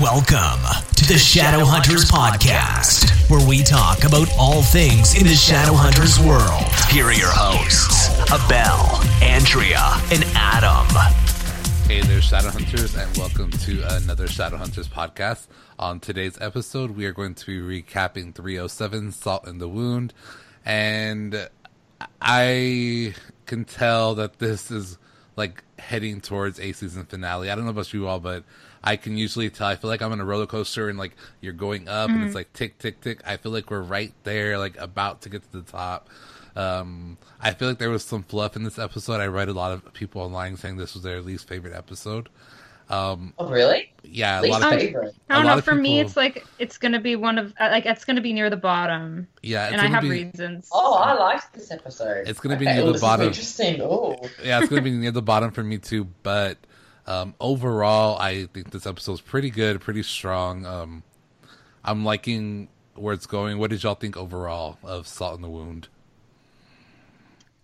Welcome to the Shadow Hunters Podcast, where we talk about all things in the Shadow Hunters world. Here are your hosts, Abel, Andrea, and Adam. Hey there, Shadow Hunters, and welcome to another Shadow Hunters podcast. On today's episode, we are going to be recapping 307 Salt in the Wound, and I can tell that this is like heading towards a season finale. I don't know about you all, but I can usually tell. I feel like I'm on a roller coaster and like you're going up and it's like tick, tick, tick. I feel like we're right there, like about to get to the top. Um, I feel like there was some fluff in this episode. I read a lot of people online saying this was their least favorite episode. Um, Oh, really? yeah, a Least lot of favorite. I don't A lot know. of For me, it's like it's gonna be one of uh, like it's gonna be near the bottom, yeah, it's and I have be, reasons. Oh, I liked this episode. It's gonna be Okay, near oh, the this is bottom. Interesting. Oh, yeah, it's gonna be near the bottom for me too. But um, overall, I think this episode's pretty good, pretty strong. Um, I'm liking where it's going. What did y'all think overall of Salt in the Wound?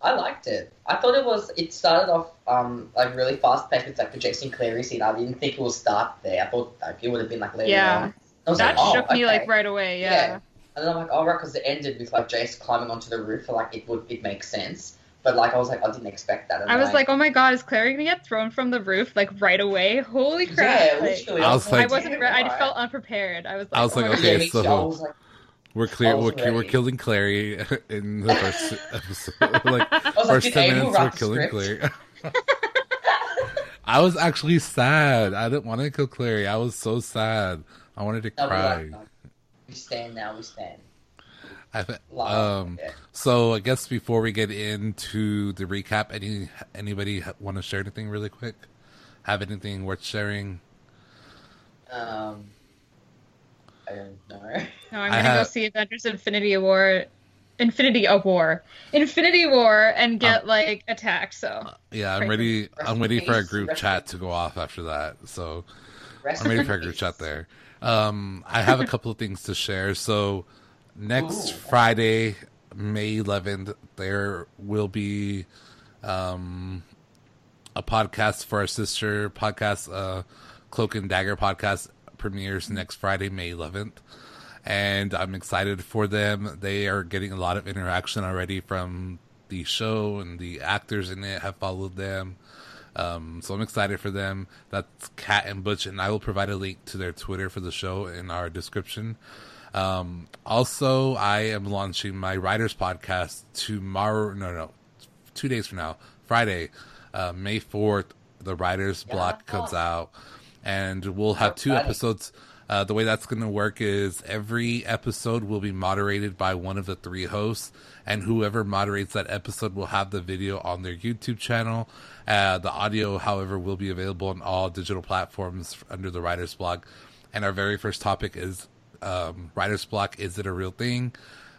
I liked it. I thought it was. It started off um like really fast paced with like the Jason Clary scene. I didn't think it would start there. I thought like it would have been like later Yeah. on. I was that like, oh, shook me okay. like right away. Yeah. Yeah. And then I'm like, oh right, because it ended with like Jace climbing onto the roof. Like it would, it makes sense. But like I was like, I didn't expect that. And I was then like, oh my god, is Clary gonna get thrown from the roof like right away? Holy crap! yeah, Like, literally. I was like- I wasn't. Re- I felt unprepared. I was like, I was oh like, my okay, Yeah, so- I was like, We're clear. We're, we're killing Clary in the first episode. like I was first did ten minutes, we're killing? Clary. I was actually sad. I didn't want to kill Clary. I was so sad. I wanted to No, we cry. like, no. We stand now. We stand. I fe- um, so I guess before we get into the recap, any anybody want to share anything really quick? Have anything worth sharing? Um, I don't know. No, I'm gonna go see Avengers: Infinity War, Infinity of War, Infinity War, and get like attacked. So Yeah, I'm ready. Rest I'm in ready for a group chat to go off after that. So I'm ready for a group chat there. Um, I have a couple of things to share. So next Ooh. Friday, May 11th, there will be um, a podcast for our sister podcast, uh, Cloak and Dagger podcast premieres next Friday, May 11th. And I'm excited for them. They are getting a lot of interaction already from the show, and the actors in it have followed them. Um, so I'm excited for them. That's Cat and Butch, and I will provide a link to their Twitter for the show in our description. Um, also, I am launching my writers podcast tomorrow. No, no, two days from now, Friday, uh, May 4th. The writers block comes out, and we'll have two episodes. Uh, the way that's going to work is every episode will be moderated by one of the three hosts, and whoever moderates that episode will have the video on their YouTube channel. Uh, the audio, however, will be available on all digital platforms under the Writer's Block. And our very first topic is um, Writer's Block. Is it a real thing?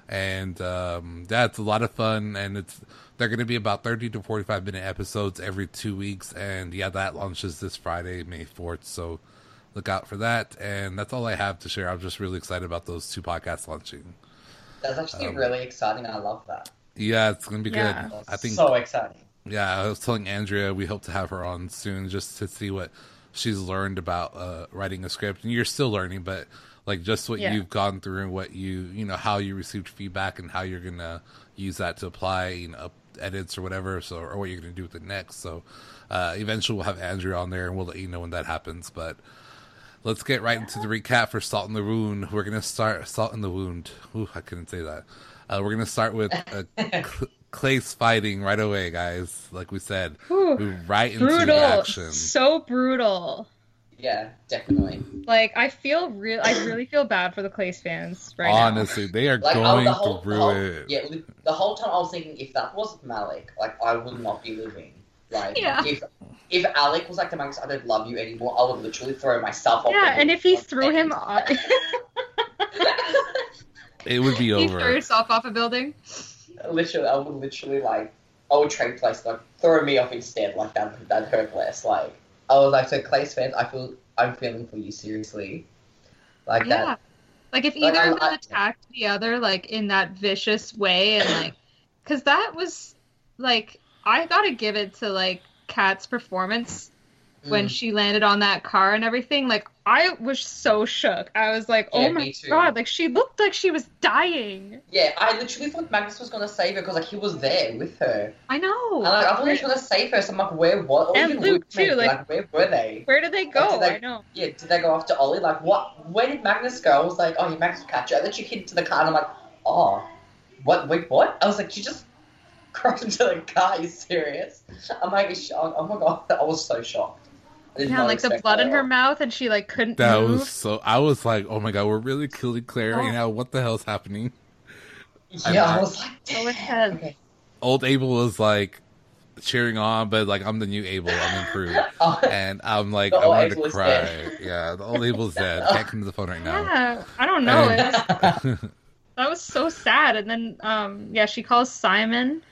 And um, yeah, it's a lot of fun, and it's they're going to be about thirty to forty-five minute episodes every two weeks. And yeah, that launches this Friday, May fourth. So look out for that. And that's all I have to share. I'm just really excited about those two podcasts launching. That's actually Um, really exciting. I love that. Yeah, it's gonna be Yeah. good. I think. so exciting. Yeah, I was telling Andrea we hope to have her on soon just to see what she's learned about uh, writing a script. And you're still learning, but like just what Yeah. you've gone through and what you you know how you received feedback and how you're gonna use that to apply you know edits or whatever. So or what you're gonna do with it next. So uh, eventually we'll have Andrea on there and we'll let you know when that happens. But let's get right into the recap for Salt in the Wound. We're gonna start Salt in the Wound. Ooh, I couldn't say that. Uh, we're gonna start with uh, Cl- Clace's fighting right away, guys. Like we said, move right into brutal, the action. so brutal. Yeah, definitely. Like I feel real. I really feel bad for the Clace fans right Honestly, they are Like going the whole, through whole, it. yeah, the whole time I was thinking if that wasn't Malec, like I would not be living. Like Yeah. if if Alec was like the Max, I don't love you anymore. I would literally throw myself off. Yeah, the and if he threw him, off, It would be he threw over. himself off a building. literally, I would literally like I would trade place like throw me off instead. Like that that hurt less. Like I was like, so Clace's fans, I feel I'm feeling for you seriously. Like Yeah. that. Like if either I- of them I- attacked the other like in that vicious way and like cuz that was like I got to give it to like Kat's performance when Mm. she landed on that car and everything. Like I was so shook. I was like, Yeah, "Oh my god!" Like she looked like she was dying. Yeah, I literally thought Magnus was gonna save her because like he was there with her. I know. And like, I thought he was gonna save her. So I'm like, where what? And even Luke, too, maybe, like- where were they? Where did they go? did they- I know. Yeah, did they go after Ollie? Like, what? Where did Magnus go? I was like, oh, yeah, Magnus will catch her. And then she hit into the car, and I'm like, oh, what? Wait, what? I was like, she just crashed into the car. Are you serious? I'm like, oh oh my god, I was so shocked. I did Yeah, like the blood in her mouth, and she like couldn't That move. was so. I was like, oh my god, we're really killing Claire right Oh. now. What the hell's happening? Yeah, I was like, So damn. intense. Okay. Old Abel was like cheering on, but like I'm the new Abel. I'm improved, Oh, and I'm like I wanted Abel to cry. dead. Yeah, the old Abel's dead. Can't come to the phone right now. Yeah, I don't know. And- that was so sad. And then, um, yeah, she calls Simon.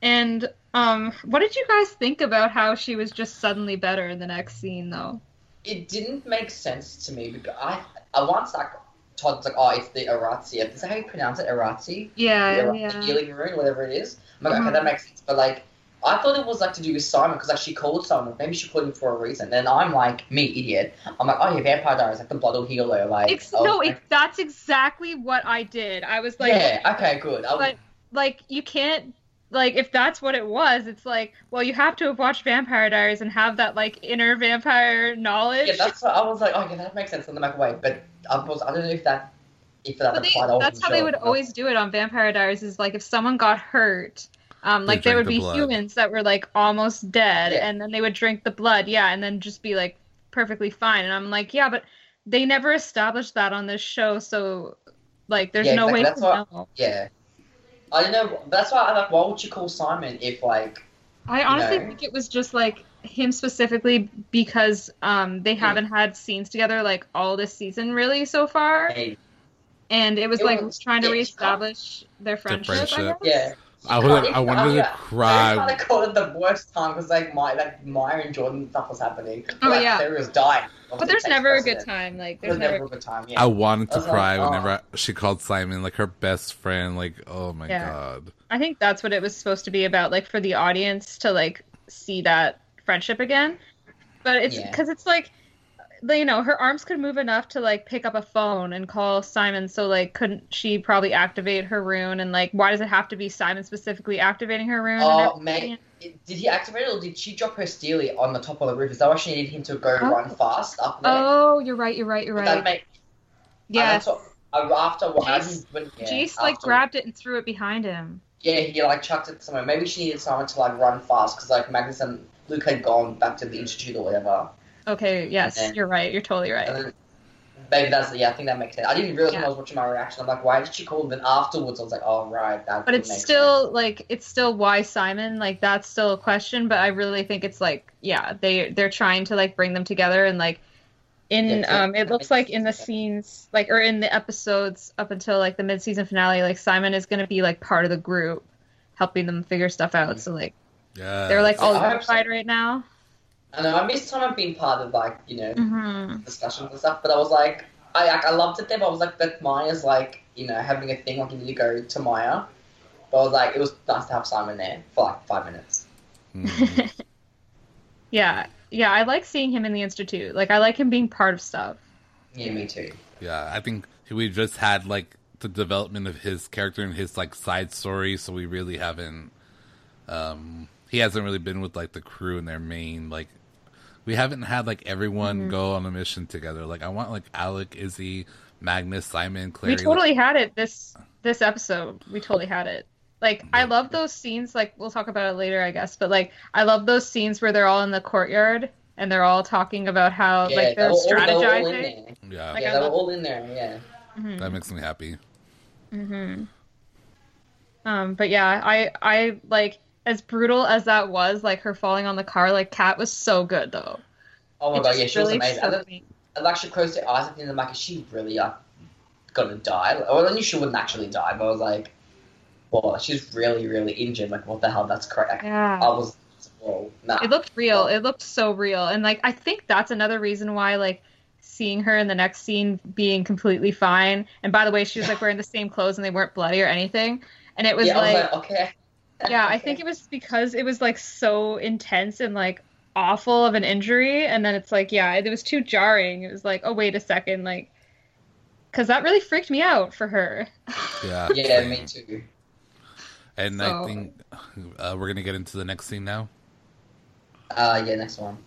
And um, what did you guys think about how she was just suddenly better in the next scene, though? it didn't make sense to me because I, I once like Todd was like, oh, it's the Iratze. Is that how you pronounce it? Iratze? Yeah, the yeah. healing room, whatever it is. I'm like, okay, that makes sense. But like, I thought it was like to do with Simon because like she called Simon. Maybe she called him for a reason. Then I'm like, me idiot. I'm like, oh yeah, Vampire Diaries, like the blood will heal her. Like, Ex- oh, no, it, that's exactly what I did. I was like, yeah, okay, good. I was, but like you can't like if that's what it was it's like well you have to have watched vampire diaries and have that like inner vampire knowledge yeah, that's what I was like. Oh yeah, that makes sense in the microwave. But I was, I don't know if that, if that But they, wasn't that's how they sure. would always do it on vampire diaries is like if someone got hurt um, like there would the be blood. humans that were like almost dead Yeah. and then they would drink the blood yeah and then just be like perfectly fine and i'm like yeah but they never established that on this show so like there's Yeah, no exactly. way That's to what- know Yeah. I don't know. That's why I like. Why would you call Simon if like? I honestly know? think it was just like him specifically because um they haven't had scenes together like all this season really so far, Hey, and it was It like was- trying to reestablish their friendship. I friendship. guess. yeah. I would. I wanted to I cry. kind of called it the worst time because like my like Maya and Jordan stuff was happening. Oh, like, yeah. Sarah was dying. But there's never a good time. Like There's there's never never. a good time. Yeah. I wanted to I was like, cry oh. whenever she called Simon like her best friend. Like, oh my Yeah. god. I think that's what it was supposed to be about, like for the audience to like see that friendship again. But it's Yeah. because it's like, the- you know, her arms could move enough to like pick up a phone and call Simon. So like, couldn't she probably activate her rune? And like, why does it have to be Simon specifically activating her rune? Oh man, did he activate it or did she drop her stele on the top of the roof? Is that why she needed him to go Oh. run fast up there? Oh, you're right. You're right. You're Did that right. make? and Yes. that's what- uh, after what I Jace- when, yeah, Jace like after- grabbed it and threw it behind him. Yeah, he like chucked it somewhere. Maybe she needed someone to like run fast because like Magnus and Luke had gone back to the institute or whatever. Okay. Yes, then- you're right. You're totally right. Then maybe that's yeah, I think that makes sense. I didn't realize when I was watching my reaction. I'm like, why did she call? Then afterwards, I was like, oh right, that. but it's make still like it's still why Simon like that's still a question but I really think it's like yeah they they're trying to like bring them together and like in Yeah, so- um it looks like in the scenes like or in the episodes up until like the mid-season finale like Simon is going to be like part of the group helping them figure stuff out so like Yeah. they're like all I hope so. unified right now sense. I know I missed time of being part of like you know hmm discussions and stuff, but I was like, I like, I loved it there. But I was like, but Maya's like you know having a thing. Like you need to go to Maya. But I was like, it was nice to have Simon there for like five minutes. Mhm. yeah yeah I like seeing him in the institute like I like him being part of stuff Yeah, me too. yeah, I think we just had like the development of his character and his like side story, so we really haven't. Um, he hasn't really been with like the crew and their main like. We haven't had like everyone Mm-hmm. go on a mission together. Like I want like Alec, Izzy, Magnus, Simon, Clary. We totally had it this this episode. We totally had it. Like I love those scenes. Like we'll talk about it later, I guess. But like I love those scenes where they're all in the courtyard and they're all talking about how yeah, like they they're were all, they were all in strategizing. there. yeah, Like, yeah, I they were love- all in there. Yeah. Mhm. that makes me happy. hmm Um, but yeah, I I like as brutal as that was, like her falling on the car. Like Kat was so good though. Oh my It god, yeah, she really was amazing. And shook then, me. like she closed her eyes at the end of the mic, is she really uh, like gonna die? Like, well, I knew she wouldn't actually die, but I was like, well, she's really, really injured. Like, what the hell? That's correct. Yeah. I was, well, nah. It looked real. It looked so real. And like I think that's another reason why like seeing her in the next scene being completely fine. And by the way, she was like wearing the same clothes and they weren't bloody or anything. And it was yeah, like, was like, okay. Yeah, I think it was because it was like so intense and like awful of an injury, and then it's like, yeah, it was too jarring. It was like, oh wait a second, like, because that really freaked me out for her. Yeah. Yeah, me too. And I think uh, we're gonna get into the next scene now. Uh, yeah, next one.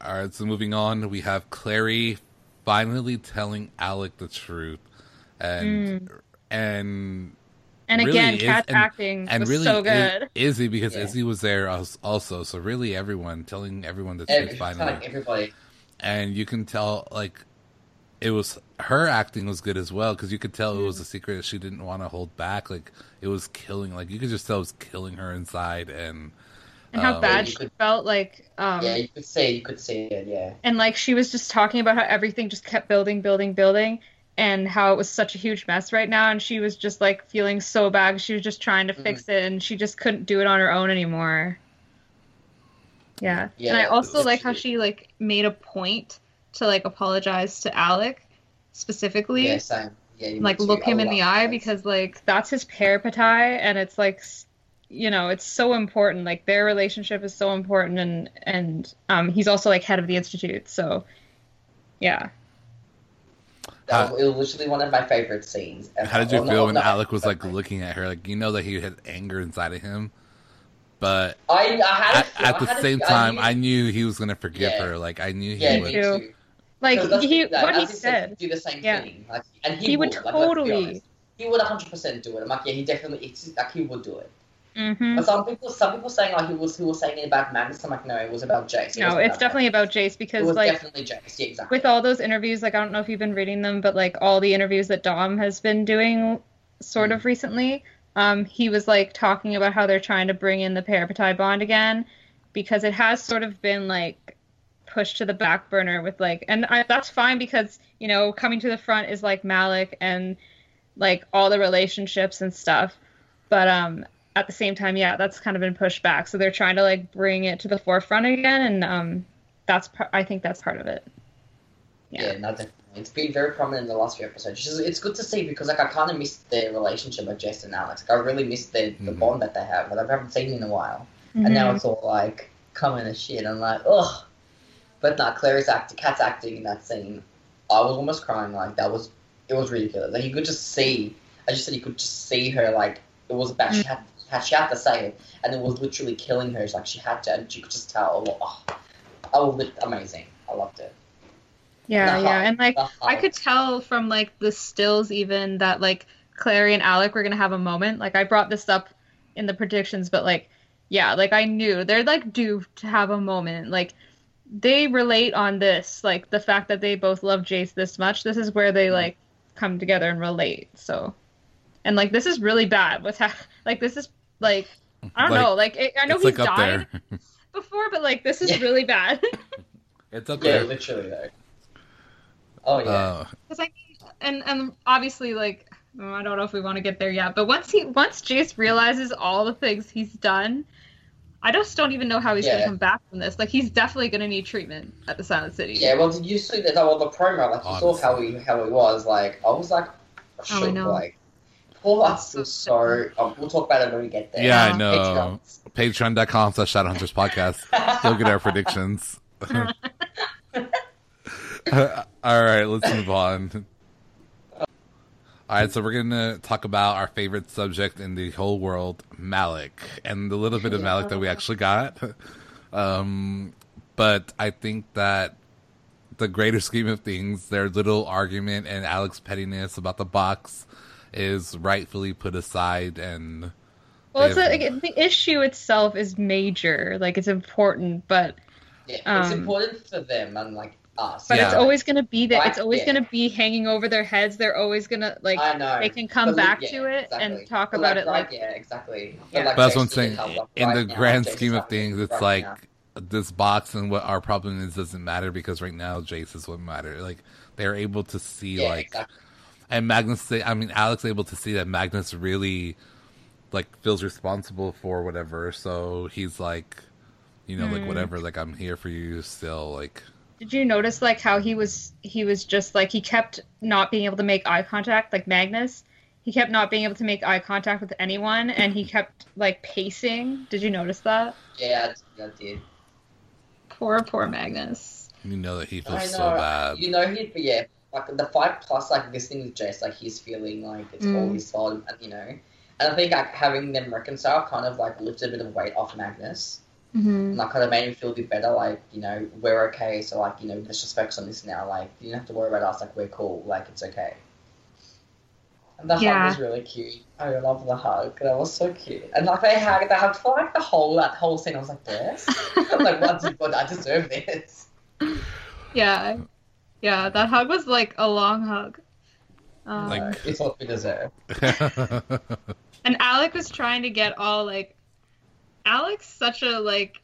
All right, so moving on, we have Clary finally telling Alec the truth, and and And Really again, is- Kat's and- acting and was really so I- good. Izzy because Yeah. Izzy was there also. So really, everyone telling everyone that Every, truth kind finally, everybody. and you can tell like it was her acting was good as well because you could tell it Mm. was a secret that she didn't want to hold back. Like it was killing, like you could just tell it was killing her inside, and and how um, bad she could- felt like um yeah, you could see, you could see it. Yeah. and like she was just talking about how everything just kept building building building and how it was such a huge mess right now. And she was just like feeling so bad. She was just trying to fix it and she just couldn't do it on her own anymore. Yeah, Yeah, and i also like how she like made a point to like apologize to alec specifically. Yeah, same. Yeah, like look him in the eye that. because like that's his parabatai and it's like you know it's so important. Like their relationship is so important and and um he's also like head of the institute so yeah Uh, that was, it was literally one of my favorite scenes. ever. How did you Well, feel no, when no, Alec was like looking at her? Like you know that he had anger inside of him, but I, I had a at, feel- at I the had a- same I time, knew- I knew he was gonna forgive Yeah. her. Like I knew he yeah, would. me too. too. like 'Cause he the- like, what he as said do the same Yeah. thing. Like, and he, He would would, like, totally- honest. He would 100 percent do it. I'm like, yeah, he definitely. It's like he would do it. Hmm But some people, some people saying like he was, he was saying it about Magnus. I'm like, no, it was about Jace. It no it's about definitely Magnus. about jace because like definitely Jace. Yeah, exactly. with all those interviews like i don't know if you've been reading them but like all the interviews that dom has been doing sort Mm. of recently um he was like talking about how they're trying to bring in the parabatai bond again because it has sort of been like pushed to the back burner with like and I, that's fine because you know coming to the front is like Malec and like all the relationships and stuff but um at the same time yeah that's kind of been pushed back so they're trying to like bring it to the forefront again and um that's par- i think that's part of it yeah, no, definitely. It's been very prominent in the last few episodes. Which is, it's good to see because like I kind of missed their relationship with Jace and Alec. Like, I really missed their, the Mhm. bond that they have. Like, I haven't seen in a while. and now it's all like coming to shit. I'm like, ugh. But no, Clary's acting, Kat's acting in that scene. I was almost crying. Like that was, it was ridiculous. Like you could just see. I just said you could just see her. Like it was bad. She had, had she had to say it, and it was literally killing her. It's like she had to, and you could just tell. Oh, lit- amazing. I loved it. Yeah, The yeah, and like I could tell from like the stills even that like Clary and Alec were gonna have a moment. Like I brought this up in the predictions, but like yeah, like I knew they're like due to have a moment. Like they relate on this, like the fact that they both love Jace this much. This is where Mm-hmm. they like come together and relate. So, and like this is really bad. What's ha- like this is like I don't Like, know. Like it, I know he's like up died there. before, but like this is Yeah. really bad. it's up Yeah, there. literally though. Oh yeah. Uh, Because I mean, and and obviously, like oh, I don't know if we want to get there yet, but once he once Jace realizes all the things he's done, I just don't even know how he's Yeah. gonna come back from this. Like he's definitely gonna need treatment at the Silent City. Yeah, well, did you see that? Well, the promo, like you saw how he how he was. Like I was like, Oh, I know. like poor us was so. Um, we'll talk about it when we get there. yeah, I Yeah. know. Patreon.com slash Shadowhunters podcast. You'll get our predictions. All right, let's move on. All right, so we're gonna talk about our favorite subject in the whole world, Malec, and the little bit of Malec that we actually got. Um, but I think that the greater scheme of things, their little argument and Alec's pettiness about the box is rightfully put aside, and Well, it's They a, the issue itself is major. Like it's important, but Yeah, it's Um, important for them and like us. but it's always gonna be there. Right, It's always yeah. gonna be hanging over their heads. They're always gonna like I know. they can come But, back yeah, to it exactly. and talk But, about it like yeah, exactly. Yeah. like, But that's what I'm saying. In right the now, grand Jason's scheme of things, it's right like now. this box and what our problem is doesn't matter because right now Jace is what matter. Like they're able to see yeah, like exactly. And Magnus say I mean Alex able to see that Magnus really like feels responsible for whatever. So he's like you know, like Hmm. whatever, like I'm here for you still, like Did you notice like how he was he was just like he kept not being able to make eye contact like Magnus? He kept not being able to make eye contact with anyone and he kept like pacing. Did you notice that? Yeah, I, I did. Poor, poor Magnus. You know that he feels so bad. You know he'd be yeah. Like the fight plus like this thing with Jace, like he's feeling like it's all Mm. his fault, and you know. And I think like having them reconcile kind of like lifted a bit of weight off Magnus. Mm-hmm. And like kind of made him feel a bit better, like, you know, we're okay, so like, you know, let's just focus on this now. Like, you don't have to worry about us, like we're cool, like it's okay. And the Yeah. hug was really cute. I love the hug. That was so cute. And like they hugged, they hugged for like the whole that whole scene. I was like, this? I'm like, what God, I deserve this. Yeah, yeah. That hug was like a long hug. Um, Like- Uh, it's what we deserve. and Alec was trying to get all like, Alec's such a like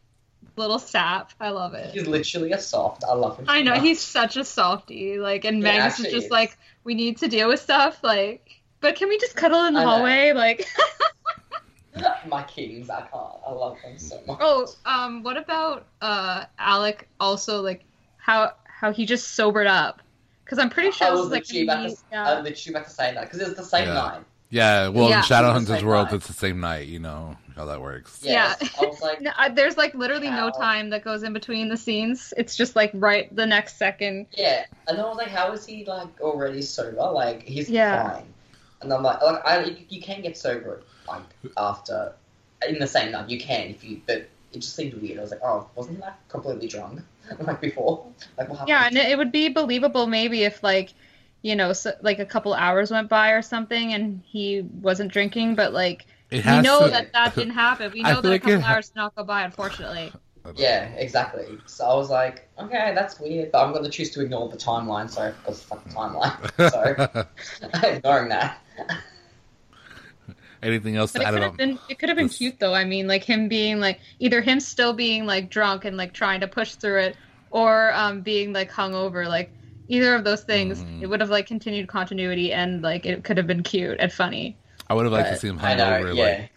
little sap. I love it. He's literally a soft. I love him. I know much. he's such a softie. Like, and He Magnus is just is. like, we need to deal with stuff. Like, but can we just cuddle in the I know. hallway? Like, My kings, I can't. I love them so much. oh, um, what about uh Alec? Also, like, how how he just sobered up? Because I'm pretty sure I this was is like literally about, he- to, yeah. I literally about to say that because it's the same Yeah. night. yeah, well, Yeah. in Shadowhunters It's world, night. it's the same night. You know how that works. Yes. Yeah. I was like, No, I- there's like literally no time that goes in between the scenes. It's just like right the next second. Yeah, and I was like, how is he like already sober? Like he's Yeah. fine. And I'm like, like I, you, you can get sober like after in the same night. You can if you, but it just seemed weird. I was like, oh, wasn't he like completely drunk like before? Like what happened? Yeah, and it it would be believable maybe if like, you know, so, like a couple hours went by or something and he wasn't drinking, but like we know to. that that didn't happen. We know feel that a couple it ha- hours did not go by, unfortunately. Yeah, exactly. So I was like, okay, that's weird, but I'm going to choose to ignore the timeline. So because fuck the timeline. So ignoring that. Anything else But to it add could on? have been it could have been this- cute though. I mean, like him being like either him still being like drunk and like trying to push through it, or um being like hungover. Like either of those things, Mhm. it would have like continued continuity and like it could have been cute and funny. I would have liked to see him I know, hungover, yeah. like,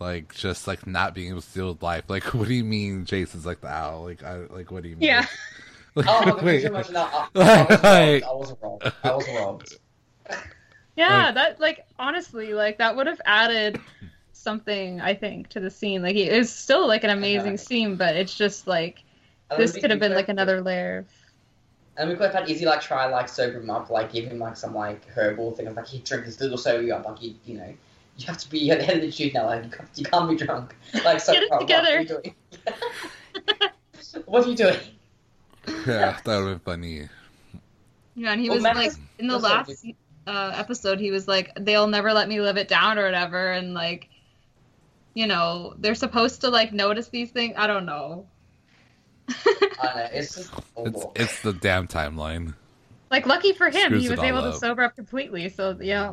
like just like not being able to deal with life. Like, what do you mean, Jason's like the owl? Like, I like, what do you mean? Yeah. Like, Oh, my God, wait, could you imagine that? I, I was robbed. I was robbed. I was robbed. Yeah, Like- that like honestly, like that would have added something I think to the scene. Like it is still like an amazing know. scene, but it's just like this could have been like another layer. And we could have had Izzy like try like sober him up, like give him like some like herbal thing of like he drink this little sober you up, like you you know you have to be at the ahead of the shoot now, like you can't, you can't be drunk, like so. Get it oh, together. What are you doing? what are you doing? yeah, that would have been funny. Yeah, and he Well, was Max- like in the that's last uh, episode, he was like, "They'll never let me live it down" or whatever, and like, you know, they're supposed to like notice these things. I don't know. I. It's just It's it's the damn timeline. Like, lucky for him, Screws he was able up. to sober up completely. So yeah,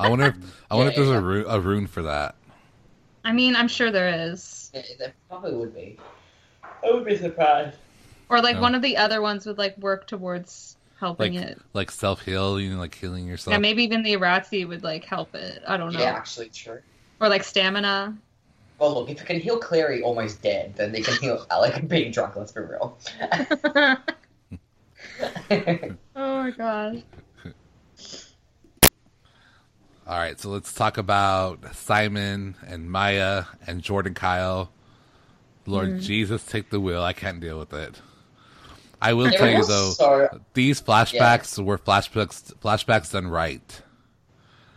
I wonder if I wonder if there's yeah. a rune, a rune for that. I mean, I'm sure there is, Yeah, there probably would be. I would be surprised. or like No. one of the other ones would like work towards helping Like it. like self heal, you know, like healing yourself. Yeah, maybe even the Iratze would like help it. I don't know. Yeah, actually, sure. Or like stamina. Well, look, if it can heal Clary almost dead, then they can heal Alec being drunk. Let's be real. oh my god. All right, so let's talk about Simon and Maya and Jordan Kyle. Lord Mm. Jesus, take the wheel. I can't deal with it. I will tell you though, so- these flashbacks were flashbacks flashbacks done right.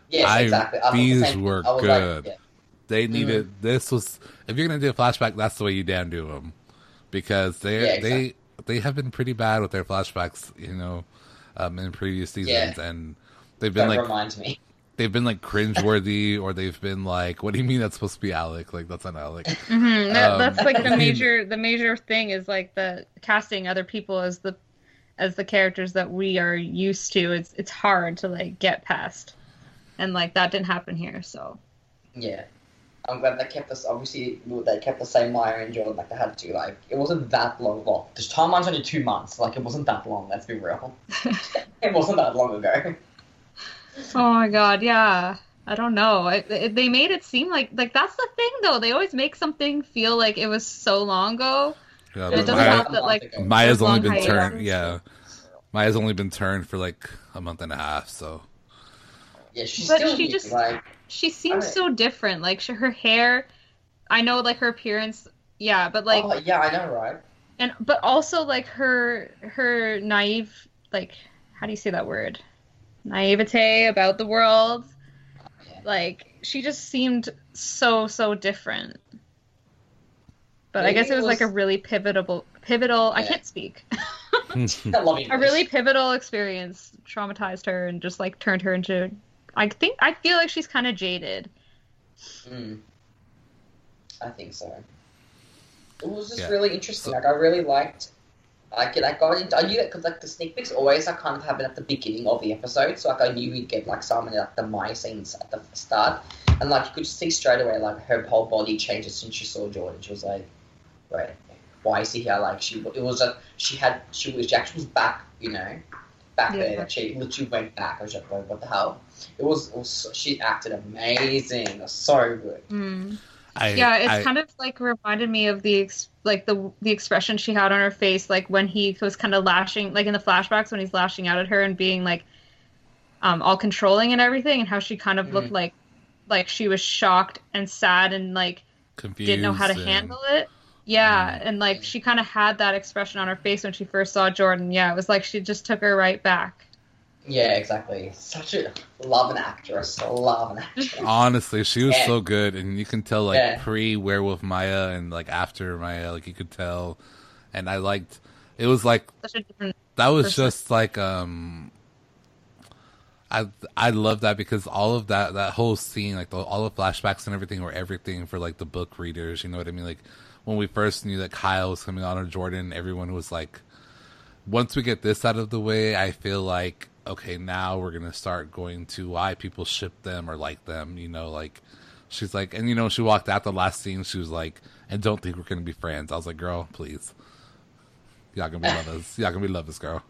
yes, I- exactly. I thought the these were good. Like, yeah. They Mm-hmm. needed this was if you're gonna do a flashback, that's the way you damn do them because they Yeah, exactly. they they have been pretty bad with their flashbacks, you know, um, in previous seasons, Yeah. and they've been That like reminds me. They've been like cringeworthy, or they've been like, what do you mean that's supposed to be Alec? Like that's not Alec. hmm That, Um, that's like the major the major thing is like the casting other people as the as the characters that we are used to. It's it's hard to like get past, and like that didn't happen here. So Yeah. I'm glad they kept this. Obviously, they kept the same Maya and Jordan like they had to. Like it wasn't that long. Well, the timeline's only two months. Like it wasn't that long. Let's be real. it wasn't that long ago. Oh my god, yeah. I don't know. I, it, they made it seem like like that's the thing though. They always make something feel like it was so long ago. Yeah, It doesn't Maya, have that, like- Maya's only long been turned. hiatuses. Yeah, Maya's only been turned for like a month and a half. So Yeah, she's But still she here, just- like She seems Alright. so different. Like she, her hair, I know like her appearance. Yeah, but like oh yeah, I know, right? and but also like her her naive like how do you say that word naivete about the world like she just seemed so so different but i guess it it was, like a really pivotal pivotal i can't speak I love English. a really pivotal experience traumatized her and just like turned her into i think i feel like she's kind of jaded Mm. I think so. It was just Yeah. really interesting. Like I really liked. Like it, I got into. I knew that because like the sneak peeks always like kind of happen at the beginning of the episode, so like I knew we'd get like some of like the my scenes at the start, and like you could see straight away like her whole body changes since she saw Jordan. She was like, wait, why is he here? Like she, it was like she had she was she actually was back, you know, back Yeah. there. Like she literally went back. I was like, what the hell? It was, it was she acted amazing. It was so good. mm. I, yeah it's I- kind of like reminded me of the ex- like the the expression she had on her face like when he was kind of lashing like in the flashbacks when he's lashing out at her and being like um all controlling and everything and how she kind of Mm. looked like like she was shocked and sad and like confused didn't know how to and- handle it yeah Mm. and like she kind of had that expression on her face when she first saw jordan yeah it was like she just took her right back Yeah, exactly. Such a love an actress. Love an actress. Honestly, she was Yeah. so good, and you can tell like Yeah. pre Werewolf Maya and like after Maya, like you could tell, and I liked. It was like such a different that was person. just like um. I I love that because all of that that whole scene like the, all the flashbacks and everything were everything for like the book readers you know what I mean like when we first knew that Kyle was coming on or Jordan everyone was like once we get this out of the way I feel like okay now we're gonna start going to why people ship them or like them you know like she's like and you know she walked out the last scene she was like and don't think we're gonna be friends I was like girl please y'all gonna be lovers y'all gonna be lovers girl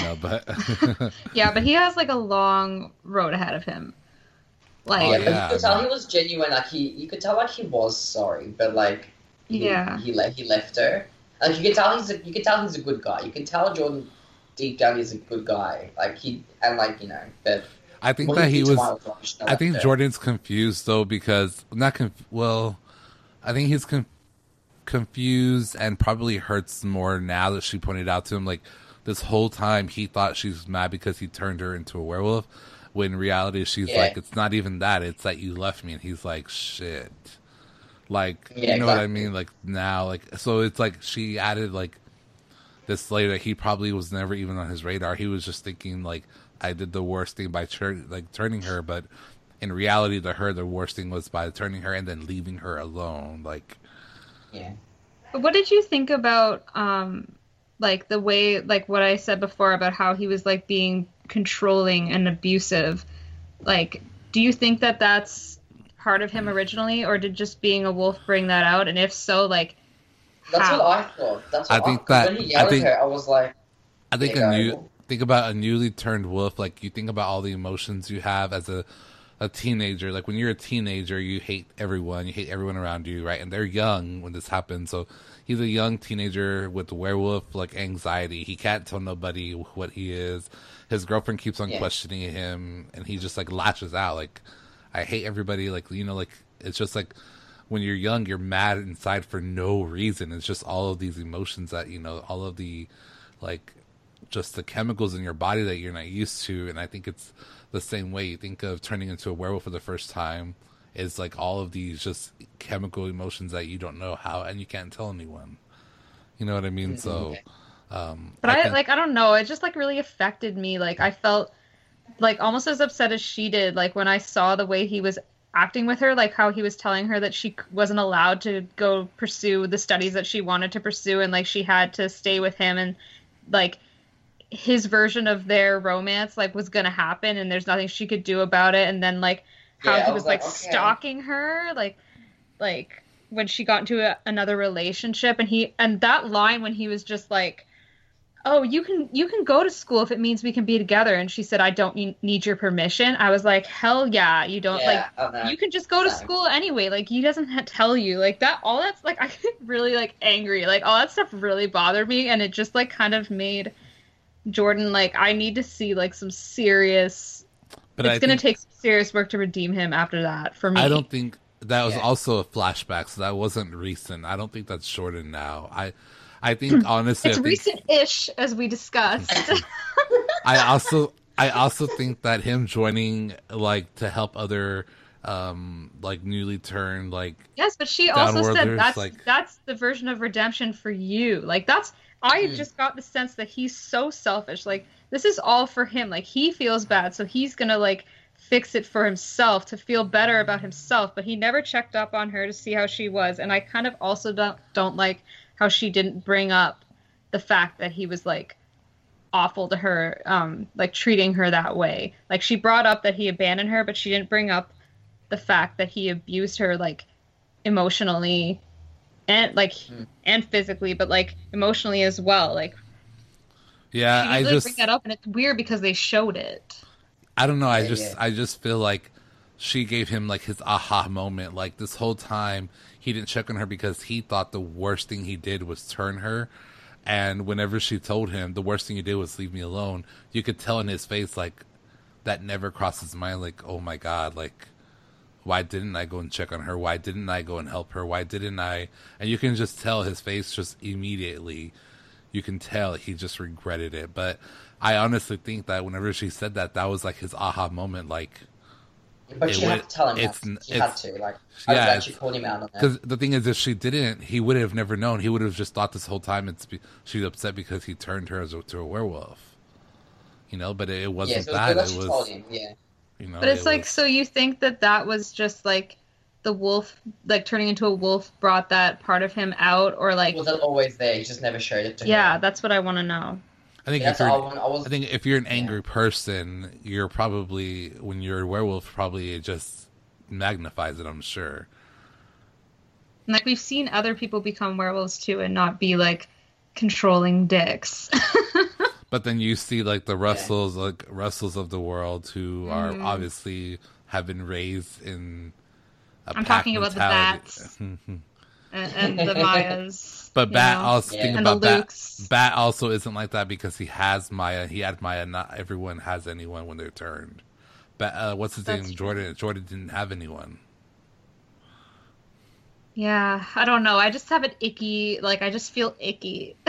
no but yeah but he has like a long road ahead of him like yeah, but yeah, you could tell no. he was genuine. Like he, you could tell like he was sorry, but like he, Yeah. he left he left her. Like you could tell he's a, you could tell he's a good guy. You can tell Jordan deep down he's a good guy. Like he and like you know, but I think that he was. I think Jordan's confused though because not conf- well. I think he's con- confused and probably hurts more now that she pointed out to him. Like this whole time, he thought she was mad because he turned her into a werewolf. When in reality, she's Yeah. like, "It's not even that. It's that you left me." And he's like, "Shit." Like Yeah, you know what I mean? Like now, like so it's like she added like this later. He probably was never even on his radar. He was just thinking like I did the worst thing by tur- like turning her, but in reality, to her, the worst thing was by turning her and then leaving her alone. Like yeah. What did you think about um like the way like what I said before about how he was like being controlling and abusive? Like do you think that that's part of him originally or did just being a wolf bring that out and if so like That's how? what I thought. That's I what think 'cause that- when he I yelled think- at her, I was like, I think Yeah, a new think about a newly turned wolf. Like you think about all the emotions you have as a a teenager. Like when you're a teenager, you hate everyone. You hate everyone around you, right? And they're young when this happens. So he's a young teenager with werewolf like anxiety. He can't tell nobody what he is. His girlfriend keeps on Yeah. questioning him, and he just like lashes out. Like I hate everybody. Like you know, like it's just like when you're young, you're mad inside for no reason. It's just all of these emotions that you know, all of the like just the chemicals in your body that you're not used to. And I think it's the same way you think of turning into a werewolf for the first time is like all of these just chemical emotions that you don't know how and you can't tell anyone. You know what I mean? So, um, But I, think- like I don't know, it just like really affected me. Like I felt like almost as upset as she did like when I saw the way he was acting with her, like how he was telling her that she wasn't allowed to go pursue the studies that she wanted to pursue and like she had to stay with him and like his version of their romance like was going to happen and there's nothing she could do about it and then like how Yeah, he was was like like, okay. stalking her like like when she got into a, another relationship and he and that line when he was just like oh you can you can go to school if it means we can be together and she said i don't need your permission i was like hell yeah you don't yeah, I know. like you can just go to Same. school anyway like he doesn't ha- tell you like that all that's like i get really like angry like all that stuff really bothered me and it just like kind of made jordan like i need to see like some serious but it's I gonna think- take some serious work to redeem him after that for me I don't think that was Yeah. also a flashback, so that wasn't recent. I don't think that's Jordan now. I I think honestly, it's recent-ish, as we discussed. I also I also think that him joining like to help other um like newly turned like yes, but she also said that's like- that's the version of redemption for you. Like that's I Mm. just got the sense that he's so selfish. Like this is all for him. Like he feels bad, so he's gonna like fix it for himself to feel better about himself. But he never checked up on her to see how she was, and I kind of also don't don't like how she didn't bring up the fact that he was like awful to her, um, like treating her that way. Like she brought up that he abandoned her, but she didn't bring up the fact that he abused her like emotionally and like Mm. and physically, but like emotionally as well. Like yeah she I just bring that up, and it's weird because they showed it. I don't know. I Yeah, just yeah. I just feel like she gave him like his aha moment. Like this whole time he didn't check on her because he thought the worst thing he did was turn her. And whenever she told him the worst thing you did was leave me alone, you could tell in his face like that never crossed his mind. Like oh my god, like why didn't I go and check on her? Why didn't I go and help her? Why didn't I? And you can just tell his face just immediately. You can tell he just regretted it. But I honestly think that whenever she said that, that was like his aha moment. Like, But It she would- had to tell him it's that. n- She had to. Like, yeah, I was it's- actually called him out on that. because the thing is, if she didn't, he would have never known. He would have just thought this whole time it's be, she's upset because he turned her as a, to a werewolf. You know, but it, it wasn't so it was that. It she was, told him. Yeah. you know, But it's it like, was- so you think that that was just like the wolf, like turning into a wolf, brought that part of him out, or like, It wasn't always there. He just never showed it to him. yeah, her. that's what I want to know. I think if you're, I, was. I think if you're an angry person, you're probably when you're a werewolf, probably it just magnifies it. I'm sure. Like we've seen other people become werewolves too, and not be like controlling dicks. But then you see like the Russells, like Russells of the world, who are Mm. obviously have been raised in. i I'm talking about the bats. and, and the Mayas. But you Bat know? also Yeah. think And about Bat. Bat also isn't like that because he has Maya. He had Maya. Not everyone has anyone when they're turned. But uh, what's his That's name? true. Jordan. Jordan didn't have anyone. Yeah, I don't know. I just have an icky, like I just feel icky.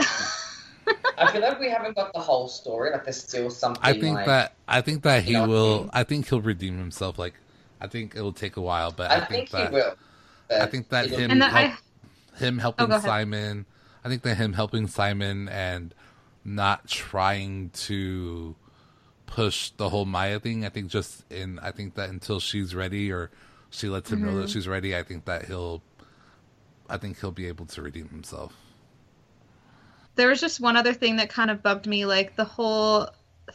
I feel like we haven't got the whole story. Like, there's still something. I think like, that I think that he You I will. mean? I think he'll redeem himself. Like I think it will take a while, but I, I think that he will. I think that him and that help- I, him helping Oh, go ahead. Simon. I think that him helping Simon and not trying to push the whole Maya thing. I think just in. I think that until she's ready or she lets him Mm-hmm. know that she's ready. I think that he'll. I think he'll be able to redeem himself. there was just one other thing that kind of bugged me, like the whole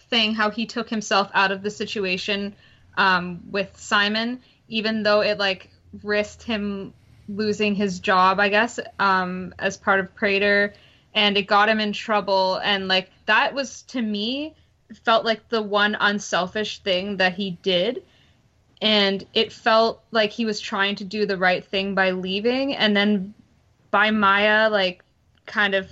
thing, how he took himself out of the situation um, with Simon, even though it like risked him losing his job, I guess, um, as part of Praetor, and it got him in trouble. And like that was to me felt like the one unselfish thing that he did. And it felt like he was trying to do the right thing by leaving, and then by Maya, like kind of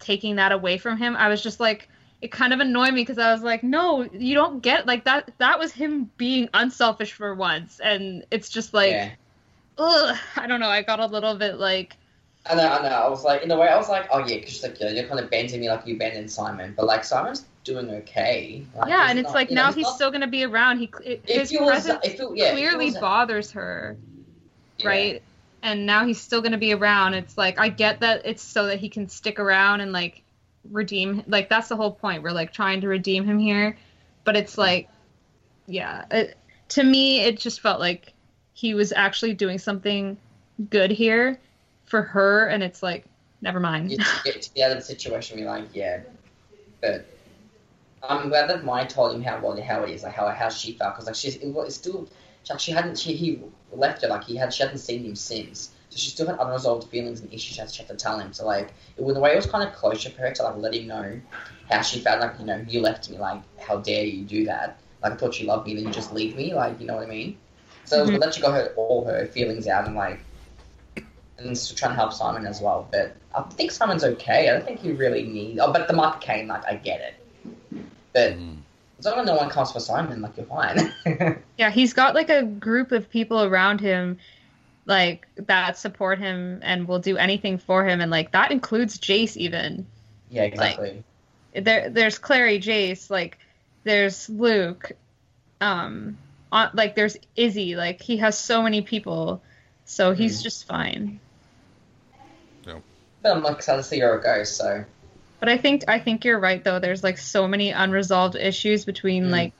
taking that away from him, I was just like, it kind of annoyed me because I was like, no, you don't get like that. That was him being unselfish for once, and it's just like, yeah. Ugh, I don't know. I got a little bit like, I know, I know. I was like, in a way, I was like, oh yeah, because like, you know, you're kind of bending me like you abandoned Simon, but like Simon's doing okay. Like, yeah, and it's not- like you know, now he's not- still gonna be around. He it, his was, presence if it, yeah, clearly was- bothers her, yeah. right? And now he's still gonna be around. It's like I get that it's so that he can stick around and like redeem. Like that's the whole point. We're like trying to redeem him here, but it's like, yeah, it, to me it just felt like he was actually doing something good here for her, and it's like, never mind. you get to the the situation, be like, yeah, but I'm glad that Maya told him how well how it is, like how how she felt, because like she's it was still like she hadn't she he left her like he had she hadn't seen him since, so she still had unresolved feelings and issues she had, to tell him. So like it, in a way, it was kind of closure for her to like let him know how she felt. Like you know, you left me. Like how dare you do that? Like I thought you loved me, then you just leave me. Like you know what I mean? So it was Mhm. good that she got her all her feelings out and like and still trying to help Simon as well. But I think Simon's okay. I don't think he really needs. Oh, but the Mark Cain, like I get it. But Mm. as long as no one comes for Simon, like you're fine. Yeah, he's got like a group of people around him, like that support him and will do anything for him and like that includes Jace even. Yeah, exactly. There there's Clary, Jace, like there's Luke, um on, like there's Izzy, like he has so many people. So he's Mhm. just fine. but I'm like excited to see her go. So But I think I think you're right though. There's like so many unresolved issues between Mm. like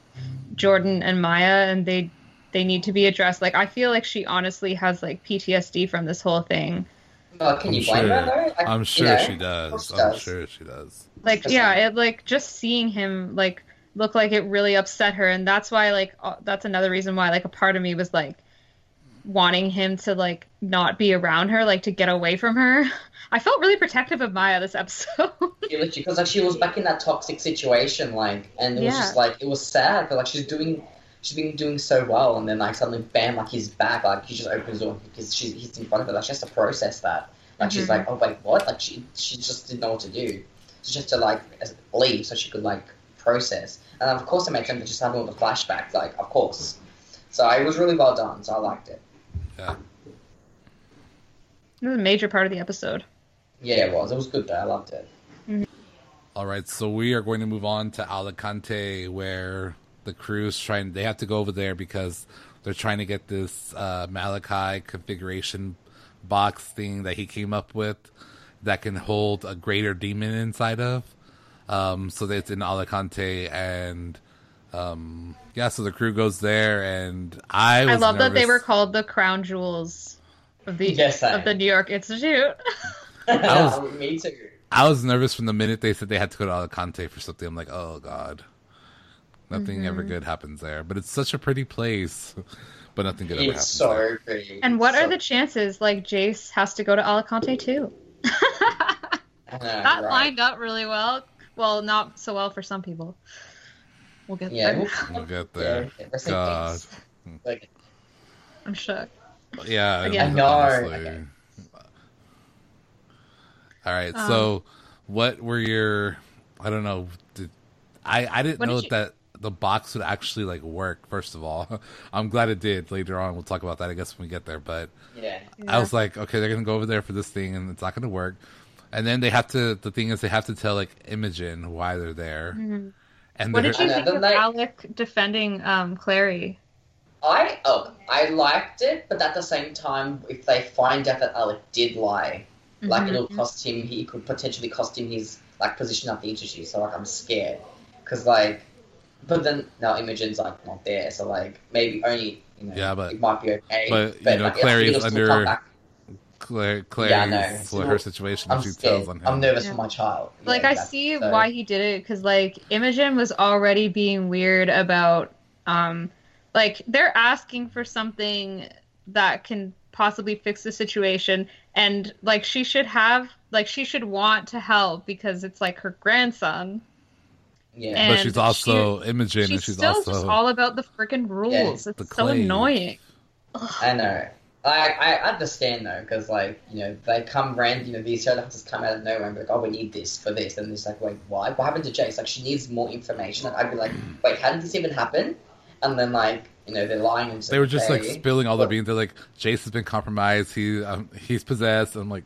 Jordan and Maya, and they they need to be addressed. Like I feel like she honestly has like PTSD from this whole thing. well, can I'm you blame her though? Like, I'm you sure know, she of does. I'm does. sure she does. Like yeah, it like just seeing him like look like it really upset her, and that's why like uh, that's another reason why like a part of me was like wanting him to like not be around her, like to get away from her. I felt really protective of Maya this episode. because like she was back in that toxic situation, like, and it was Yeah. just like it was sad but like she's doing, she's been doing so well, and then like suddenly, bam, like he's back, like he just opens the door because she's he's in front of her, like she has to process that, like she's Mhm. like, oh wait, what? Like she she just didn't know what to do, so she had to like leave so she could like process, and of course it made sense that she's having all the flashbacks, like of course, so it was really well done, so I liked it. Yeah. This is a major part of the episode. Yeah, it was. It was good though. I loved it. All right, so we are going to move on to Alicante, where the crew's trying. They have to go over there because they're trying to get this uh, Malachi configuration box thing that he came up with that can hold a greater demon inside of. Um, so it's in Alicante, and um, yeah, so the crew goes there, and I was I love that they were called the crown jewels of the Yes, of the New York Institute. was- Me too. I was nervous from the minute they said they had to go to Alicante for something. I'm like, oh god, nothing ever good happens there. But it's such a pretty place, but nothing good ever happens. It's there. so pretty. And what so, are the chances like Jace has to go to Alicante too? I that right. lined up really well. Well, not so well for some people. We'll get Yeah, there. we'll, We'll get there. Yeah, God. Like, I'm shook. Yeah, Yeah. it was, I know. honestly. Okay. All right, Um, so what were your? I don't know. Did, I I didn't know did you- that the box would actually like work. First of all, I'm glad it did. Later on, we'll talk about that. I guess when we get there, but. yeah. I was like, okay, they're gonna go over there for this thing, and it's not gonna work. And then they have to. The thing is, they have to tell like Imogen why they're there. And Mm-hmm. What they're- did you think of night- Alec defending um, Clary? I oh I liked it, but at the same time, if they find out that Alec did lie, like Mhm. it'll cost him. He could potentially cost him his like position at the institute. So like I'm scared because like, but then now Imogen's like not there. So like maybe only you know Yeah, but- it might be okay. but, you know, like, Clary's it'll still under- come back. Claire, Yeah, I know. for her situation. I'm she scared. tells on him. I'm nervous Yeah. for my child. Yeah, like I see So- why he did it because like Imogen was already being weird about um like they're asking for something that can possibly fix the situation and like she should have like she should want to help because it's like her grandson Yeah. and but she's also Imogen, she's, and she's still also just all about the freaking rules the it's so clave. annoying I know. I I understand though, because like you know they come random. You know these shows just come out of nowhere and be like, oh, we need this for this, and it's like, wait, why? What happened to Jace? Like she needs more information. Like, I'd be like, wait, how did this even happen? And then like you know they're lying and they were just like spilling all their But- beans. They're like, Jace has been compromised. He um, he's possessed. I'm like,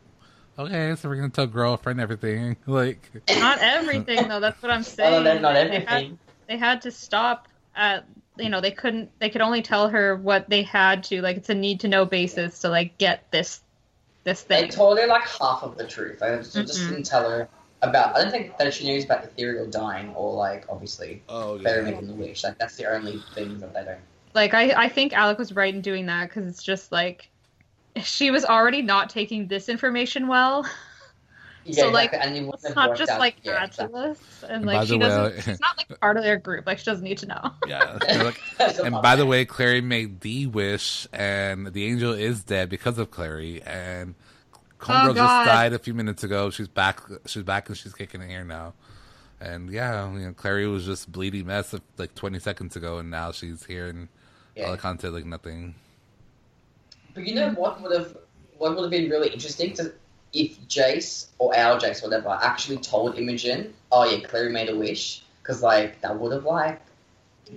okay, so we're gonna tell girlfriend everything. Like, not everything though that's what i'm saying that's not They had- everything. they had to stop at you know they couldn't they could only tell her what they had to like it's a need to know basis to like get this this thing. They told her like half of the truth. I just, just Mhm. didn't tell her about. I don't think that she knows about Ithuriel dying or like obviously oh Fairy making the wish. Like that's the only thing that they don't. like i i think alec was right in doing that because it's just like she was already not taking this information well Yeah, So, like, exactly, and it wouldn't let's have not worked just out- like yeah, add exactly. and And like by she the doesn't way- she's not like part of their group like she doesn't need to know yeah. Like, and by the way, Clary made the wish, and the angel is dead because of Clary. And Homegirl Oh, just died a few minutes ago. She's back. She's back, and she's kicking it here now. And yeah, you know, Clary was just bleeding mess of, like 20 seconds ago, and now she's here in Yeah. Alicante like nothing. But you know what would have what would have been really interesting to if Jace or our Jace, whatever, actually told Imogen, "Oh yeah, Clary made a wish," because like that would have like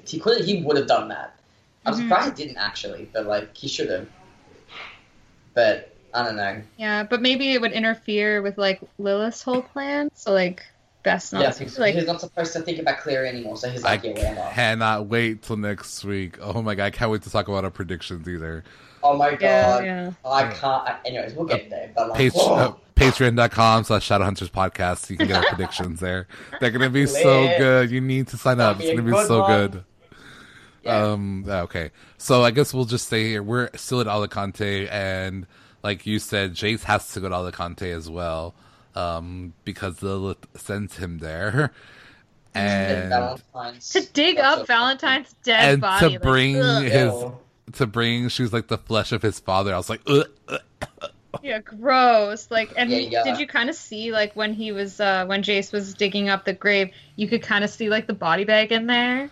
he could he would have done that. I'm Mhm. surprised he didn't actually, but like he should have. but I don't know. Yeah, but maybe it would interfere with like Lilith's whole plan. So like, best not yeah, to. he's, Like, he's not supposed to think about Clary anymore, so he's I like, yeah, whatever. cannot wait till next week. Oh my god, I can't wait to talk about our predictions either. Oh my god, yeah, yeah. I can't. I, anyways, we'll get there. But like, Page, whoa. uh, Patreon.com slash Shadowhunters podcast. You can get our predictions there. They're gonna be so good. You need to sign up. That'll It's gonna a be so one. good. Yeah. Um. Okay. So I guess we'll just stay here. We're still at Alicante, and like you said, Jace has to go to Alicante as well, um, because Lilith sends him there, and To dig That's up so- Valentine's dead and body. to bring like, his Ew. To bring she's like the flesh of his father. I was like, Ugh, ugh. Yeah, gross. Like, and Yeah, yeah. did you kind of see like when he was uh when Jace was digging up the grave, you could kind of see like the body bag in there,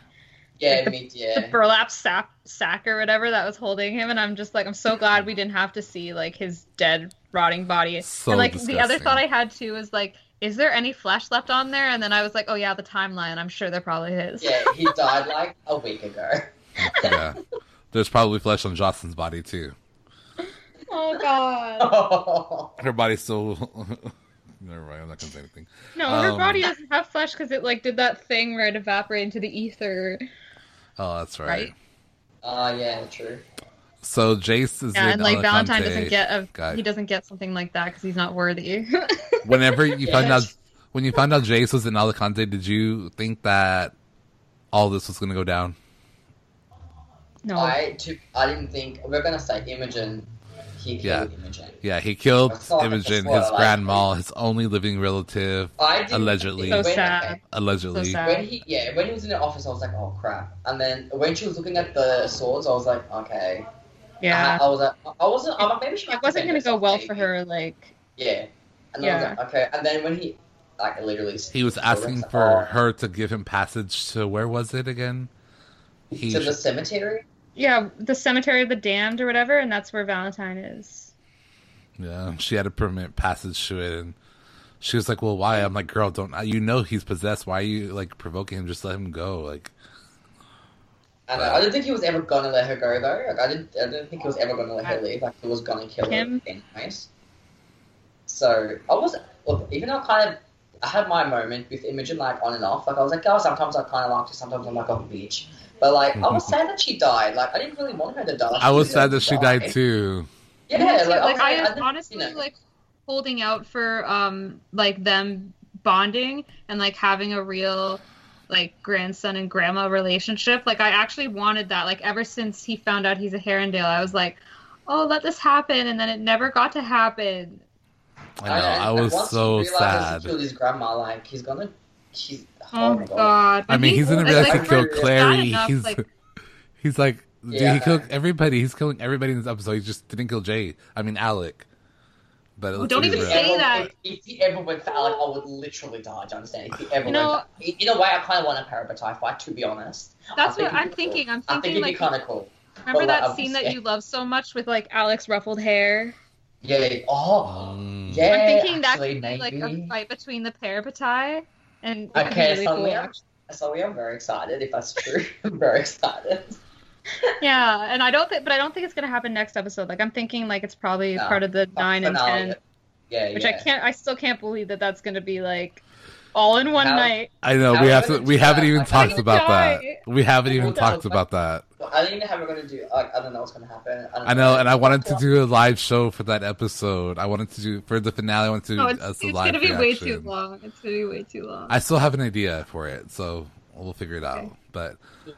Yeah, the- me, the burlap sack sack or whatever that was holding him, and I'm just like, I'm so glad we didn't have to see like his dead, rotting body. So and like the other thought I had too was like, is there any flesh left on there? And then I was like, oh yeah, the timeline. I'm sure there probably is. Yeah, he died like a week ago. yeah. There's probably flesh on Jocelyn's body too. oh god. oh, Her body's still. Never mind. I'm not gonna say anything. No, her Um, body doesn't have flesh because it like did that thing where it evaporated into the ether. Oh, that's right. Right. Ah, yeah, true. So Jace is Yeah, in and like Valentine doesn't get a guy. he doesn't get something like that because he's not worthy. Whenever you found out, when you found out Jace was in Alicante, did you think that all this was gonna go down? No, I took. I didn't think we're gonna say Imogen. He killed Imogen. Yeah, he killed That's like Imogen, his what like. grandma, his only living relative, I didn't Allegedly. so when, sad. allegedly. So sad. When he, yeah, when he was in the office, I was like, oh crap. And then when she was looking at the swords, I was like, okay. Yeah, I, I was like, I wasn't. I'm like, maybe she it wasn't gonna go well maybe. for her. Like, Yeah. And then I Yeah. was like, okay. And then when he, like, literally, He was asking for her to give him passage to where was it again? He to the cemetery. Yeah, the cemetery of the damned or whatever, and that's where Valentine is. Yeah, she had a permanent passage to it, and she was like, "Well, why?" I'm like, "Girl, don't you know he's possessed? Why are you like provoking him? Just let him go." Like, And I didn't think he was ever gonna let her go though. Like, I didn't. I didn't think he was ever gonna let her leave. Like he was gonna kill Him? her anyways. So I was look, even though I kind of I had my moment with Imogen like on and off. Like I was like, oh, sometimes I kind of like her, sometimes I'm like, oh, bitch. But like, I was sad that she died. Like I didn't really want her to die. Like, I was sad that she to died too. Yeah, Me too. like, like I, was was honestly you know. like holding out for um like them bonding and like having a real like grandson and grandma relationship. Like I actually wanted that. Like ever since he found out he's a Herondale, I was like, oh, let this happen, and then it never got to happen. I know. I and was so he realizes sad. He killed his grandma. Like he's gonna. He's. Oh, god! I mean, he's gonna like, realize he like, killed bad Clary. He's like- he's like, dude, Yeah. he killed everybody. He's killing everybody in this episode. He just didn't kill Jay. I mean, Alec. But it Oh, don't even he's If he right. say that. If, if he ever went for Alec, I would literally die. Do you understand? If he ever You know- went for, in, in a way, I kind of want a Parabatai fight, to be honest. That's I what I'm it'd cool. thinking. I'm I think thinking it'd be like, kind of cool. remember but, that I'm scene that you love so much with like Alec's ruffled hair? Yeah. yeah. Oh. Mm. Yeah. I'm thinking that actually, could be like a fight between the Parabatai, and it could be Okay, really so cool, we are, so we are very excited. If that's true, I'm very excited. Yeah, and I don't think, but I don't think it's gonna happen next episode. Like I'm thinking, like it's probably No, part of the nine and ten, Yeah. which yeah. I can't. I still can't believe that that's gonna be like all in one How- night. I know How we have to. We haven't that? even Like, talked I'm about that. We haven't even Well, no, talked but- about that. I don't even know how we're gonna do. Like, I don't know what's gonna happen. I, don't I know, and I wanted to do a live show for that episode. I wanted to do for the finale. I wanted to do No, it's, us a it's live gonna be way too long. It's gonna be way too long. I still have an idea for it, so we'll figure it out. Okay. But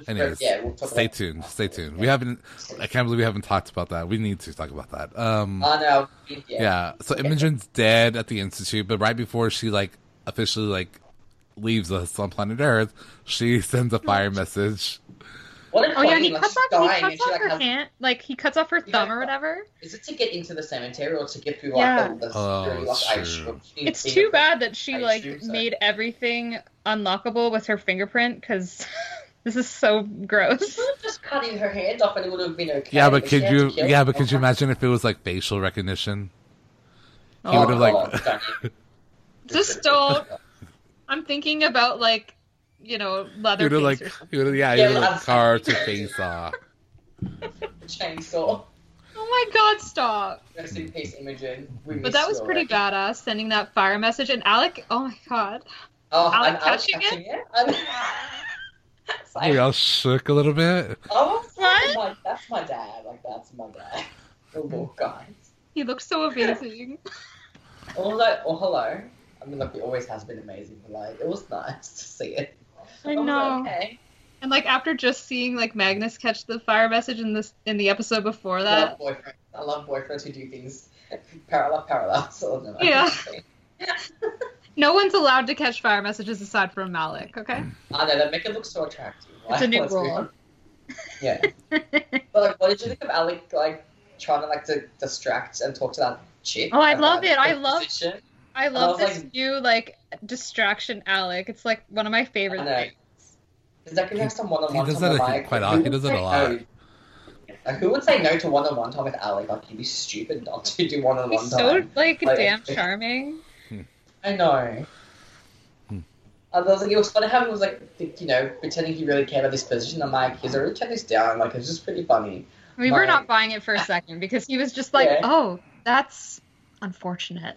anyways, yeah, we'll stay about- tuned. Stay tuned. We haven't. I can't believe we haven't talked about that. We need to talk about that. Um, I know. Yeah. yeah. So Imogen's dead at the institute, but right before she like officially like leaves us on planet Earth, she sends a fire message. What oh yeah, he cuts off. He and cuts she, off like, her has- hand. Like he cuts off her Yeah. thumb or whatever. Is it to get into the cemetery or to get through Yeah. the, the Oh, security? Like, true. assume- It's too bad that she I like assume so. made everything unlockable with her fingerprint because this is so gross. She would have just cutting her hand off and it would have been okay. Yeah, but she could you? Yeah, but could you imagine if it was like facial recognition? He Oh, would have like. Oh, God, don't you- Just don't. I'm thinking about like, you know, He leather would have like. or He. Yeah, he Yeah, would have like carved her face off. Chainsaw. Oh my god, stop. Rest in peace, Imogen. We But that was pretty already. badass, sending that fire message. And Alec, oh my god. Oh, Alec and Alec's catching catching it? And- It's like, We all shook a little bit. oh, that's What? my, that's my dad. Like, that's my dad. The little guy. He looks so amazing. Although, oh, hello. I mean, like, it always has been amazing, but, like, it was nice to see it. I know. okay. And like after just seeing like Magnus catch the fire message in this in the episode before that, I that, love boyfriends. I love boyfriends who do things parallel, parallel. So, no, Yeah. no one's allowed to catch fire messages aside from Malec, okay? Mm. Ah, I know, that make it look so attractive. It's a new Let's rule. Yeah. But, like, what did you think of Alec, like, trying to, like, to distract and talk to that chick? Oh, I love it. I love- position? I love I this like- new like distraction Alec. It's like one of my favorite I know. things. Is that going to have some one on He one does time that with Mike? quite often. He does it a lot. no? Like, who would say no to one on one time with Alec? Like, you'd be stupid not to do one on one He's time. so like Like- damn charming. I know. Hmm. I was like, it was funny how he was like, you know, pretending he really cared about this position. I'm like, he's already turned this down. Like, it's just pretty funny. We were not buying it for a second because he was just like, Yeah. "Oh, that's unfortunate."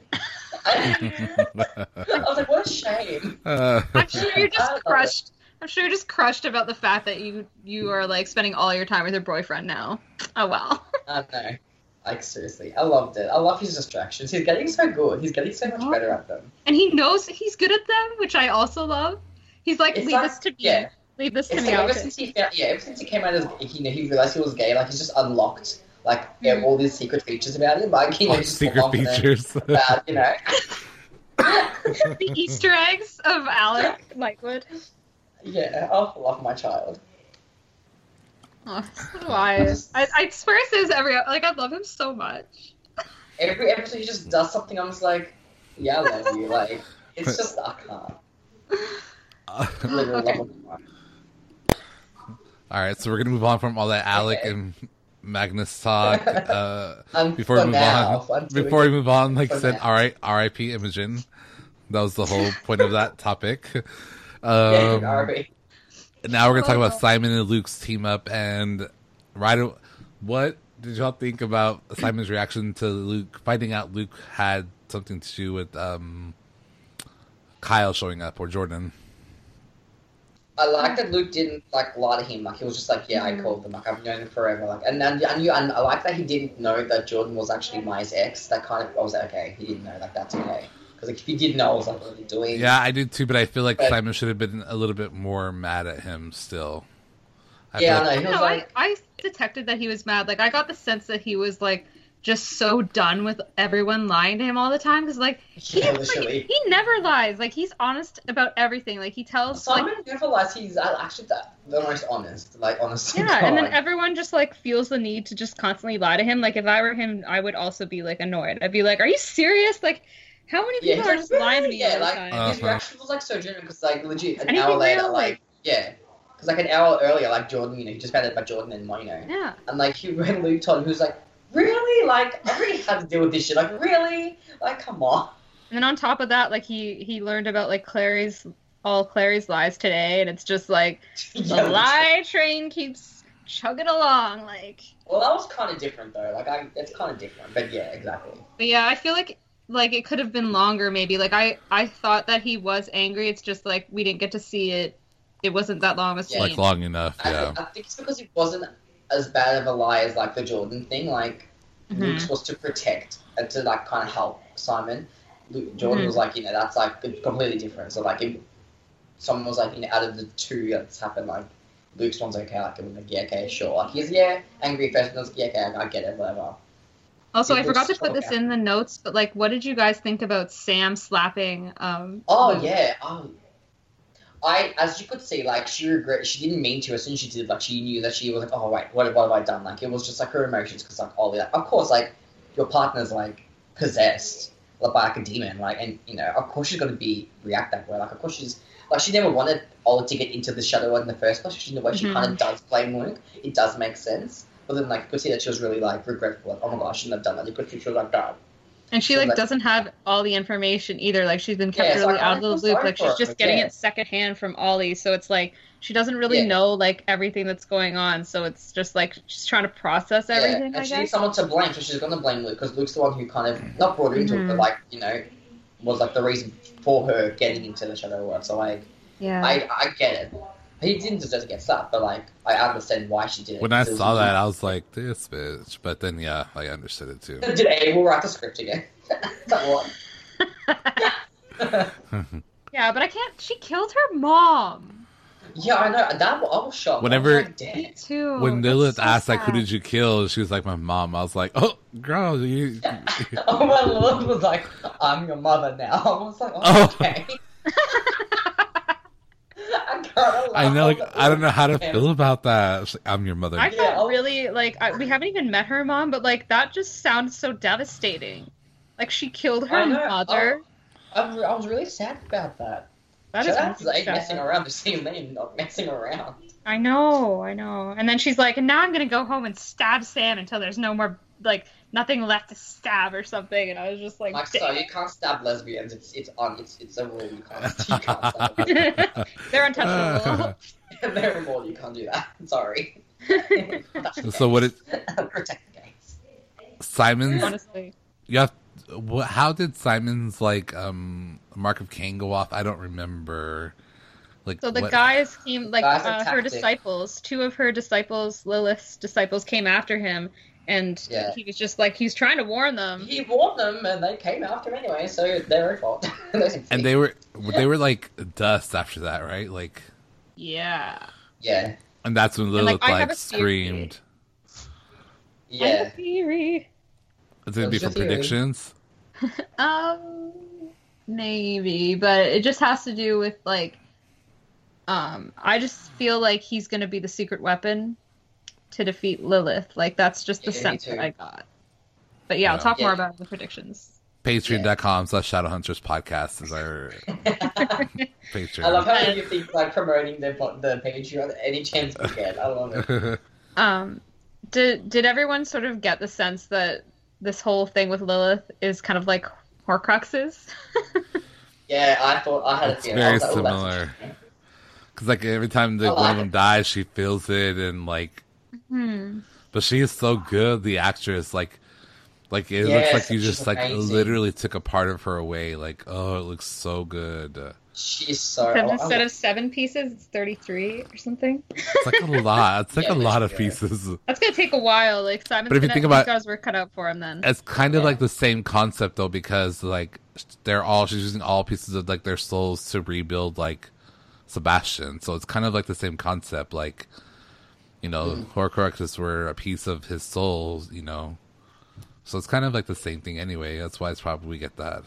I, I was like, what a shame. Uh, I'm sure you're just love it. crushed. I'm sure you're just crushed about the fact that you you are like spending all your time with your boyfriend now. Oh well. I know. Like, seriously, I loved it. I love his distractions. He's getting so good. He's getting so much Oh. better at them. And he knows he's good at them, which I also love. He's like, It's leave like- this to me. Yeah. Leave this to It's me. like I'll ever since he found, yeah, ever since he came out as you know he realized he was gay, like he's just unlocked like yeah, Mhm. all these secret features about him, like you know, all he's just secret features. about you know. the Easter eggs of Alec Lightwood. yeah, I love my child. Oh, so do I. I. I swear it says every like I love him so much. Every episode he just does something. I'm just like, yeah, I love you. Like it's just I can't. Literally Okay. all right, so we're gonna move on from all that Alec Okay. and Magnus talk. Uh, before we move now, on, until before we move on, like I said, now. all right, R.I.P. Imogen. That was the whole point of that topic. yeah, Um, R.I.P. now we're gonna talk Oh. about Simon and Luke's team up, and right. What did y'all think about Simon's reaction to Luke finding out Luke had something to do with um, Kyle showing up or Jordan? I like that Luke didn't like lie to him. Like he was just like, yeah, I Mhm. called them. Like I've known him forever. Like and and, and, you, and I like that he didn't know that Jordan was actually Maya's ex. That kind of I was like, okay, he didn't know. Like that's okay. Because like if he did know, I was like, what are you doing? Yeah, I did too, but I feel like But- Simon should have been a little bit more mad at him still. I Yeah, feel I like- know. He was No, I, like, I detected that he was mad. Like I got the sense that he was like just so done with everyone lying to him all the time because like he yeah, freaking- literally. he never lies. Like he's honest about everything. Like he tells like never lies. He's actually the, the most honest. Like honest. yeah, and then everyone just like feels the need to just constantly lie to him. Like if I were him, I would also be like annoyed. I'd be like, "Are you serious? Like, how many yeah, people are just like, lying to me yeah, all the like time?" His Uh-huh. reaction was like so genuine because like legit an And hour later, real, like like- yeah, because like an hour earlier, like Jordan, you know, he just found out about Jordan and Moino. yeah, And like he when Luke told him, he like, "Really? Like I really had to deal with this shit. Like really? Like come on." and then on top of that, like he he learned about like Clary's all Clary's lies today, and it's just like the Yeah, lie train keeps chugging along. Like, Well, that was kind of different though. Like I, it's kind of different. But yeah, exactly. but yeah, I feel like like it could have been longer. Maybe like I I thought that he was angry. It's just like we didn't get to see it. It wasn't that long a scene. like long enough, yeah. think, I think it's because it wasn't as bad of a lie as like the Jordan thing. Like Mhm. Luke's was to protect and to like kind of help Simon. Luke, Jordan Mhm. was like, you know, that's like completely different. So like, if someone was like, you know, out of the two that's happened, like Luke's one's okay. Like, I'm like, yeah, okay, sure. Like he's yeah angry first, Like, yeah, okay, I get it, whatever. Also, It I forgot to put this bad. in the notes, but like, what did you guys think about Sam slapping? Um, Oh Luke? yeah. Oh. I, as you could see, like she regret. She didn't mean to. As soon as she did, like she knew that she was like, "Oh wait, what, what have I done?" Like it was just like her emotions, because like Ollie, like, of course, like your partner's like possessed like, by like a demon, like, and you know, of course she's gonna be react that way. Like, of course she's like she never wanted Ollie to get into the shadow in the first place. In the way she Mhm. kind of does blame Luke, it does make sense. But then, like, you could see that she was really like regretful. Like, oh my gosh, I shouldn't have done that. You could see she was like, "God." And she So, like like- doesn't have all the information either. Like she's been kept Yeah, really I- out of the loop. Like for she's her, just getting yeah. it secondhand from Ollie. So it's like she doesn't really Yeah. know like everything that's going on. So it's just like she's trying to process Yeah, everything. and I she needs someone to blame, so she's gonna blame Luke because Luke's the one who kind of not brought her into it, but Mhm. like you know, was like the reason for her getting into the Shadow World. So like, Yeah. I I get it. He didn't deserve to get slapped, but like I understand why she did it. When I Because saw that, I was like, "This bitch," but then yeah, I understood it too. did Abel write the script again? that one. yeah, but I can't. She killed her mom. Yeah, I know. That I was shocked. Whenever- I was like, damn. Me too. when Lilith so asked like, "Who did you kill?" She was like, "My mom." I was like, "Oh, girl, you." oh, my lord was like, I'm your mother now. I was like, oh, Oh. okay. I, know, like. I don't know how to feel about that. Like, I'm your mother. I felt I'll- really like I, we haven't even met her mom, but like that just sounds so devastating. Like she killed her mother. Oh, I'm I was really sad about that. that Shout is out to really Zeke messing around The same me not messing around. I know, I know. And then she's like, and now I'm gonna go home and stab Sam until there's no more like nothing left to stab or something. And I was just like, Like, so you can't stab lesbians. It's it's on. It's it's a rule. You can't. You can't stab they're untouchable. They're a rule. You can't do that. Sorry. So what it- protect the gays. Simon's. Honestly, You have. What, how did Simon's like um Mark of Cain go off? I don't remember. Like so the what- guys came like uh, her disciples. Two of her disciples, Lilith's disciples, came after him, and Yeah. he was just like he's trying to warn them. He warned them, and they came after him anyway. So they're their fault. and they were they were like dust after that, right? Like, Yeah. yeah, and that's when And, Lilith like, I like, have a screamed. I have a yeah. theory. It's gonna be for predictions. Um, maybe, but it just has to do with like, um, I just feel like he's gonna be the secret weapon to defeat Lilith. Like that's just the Yeah, sense that I got. But yeah, I'll Yeah. talk more about the predictions. Patreon.com slash Shadowhunters podcast is our Patreon. I love how you think like promoting the the Patreon any chance we get. I love it. Um, did did everyone sort of get the sense that this whole thing with Lilith is kind of like Horcruxes? Yeah, I thought I had a It's feeling. Very like, oh, similar. Because like every time the, one of them dies, she feels it, and like, Hmm. but she is so good, the actress. Like, like it Yes, looks like you she's just like amazing. literally took a part of her away. Like, oh, it looks so good. She's so. Because oh, instead of seven pieces, it's thirty-three or something. It's like a lot. It's like Yeah, a lot of literally. pieces. That's gonna take a while. Like Simon's But if you gonna, think he's about- got his work cut out for him then. It's kind of Yeah. like the same concept though, because like they're all she's using all pieces of like their souls to rebuild like Sebastian. So it's kind of like the same concept. Like, you know, Horcruxes were a piece of his soul. You know, so it's kind of like the same thing anyway. That's why it's probably we get that.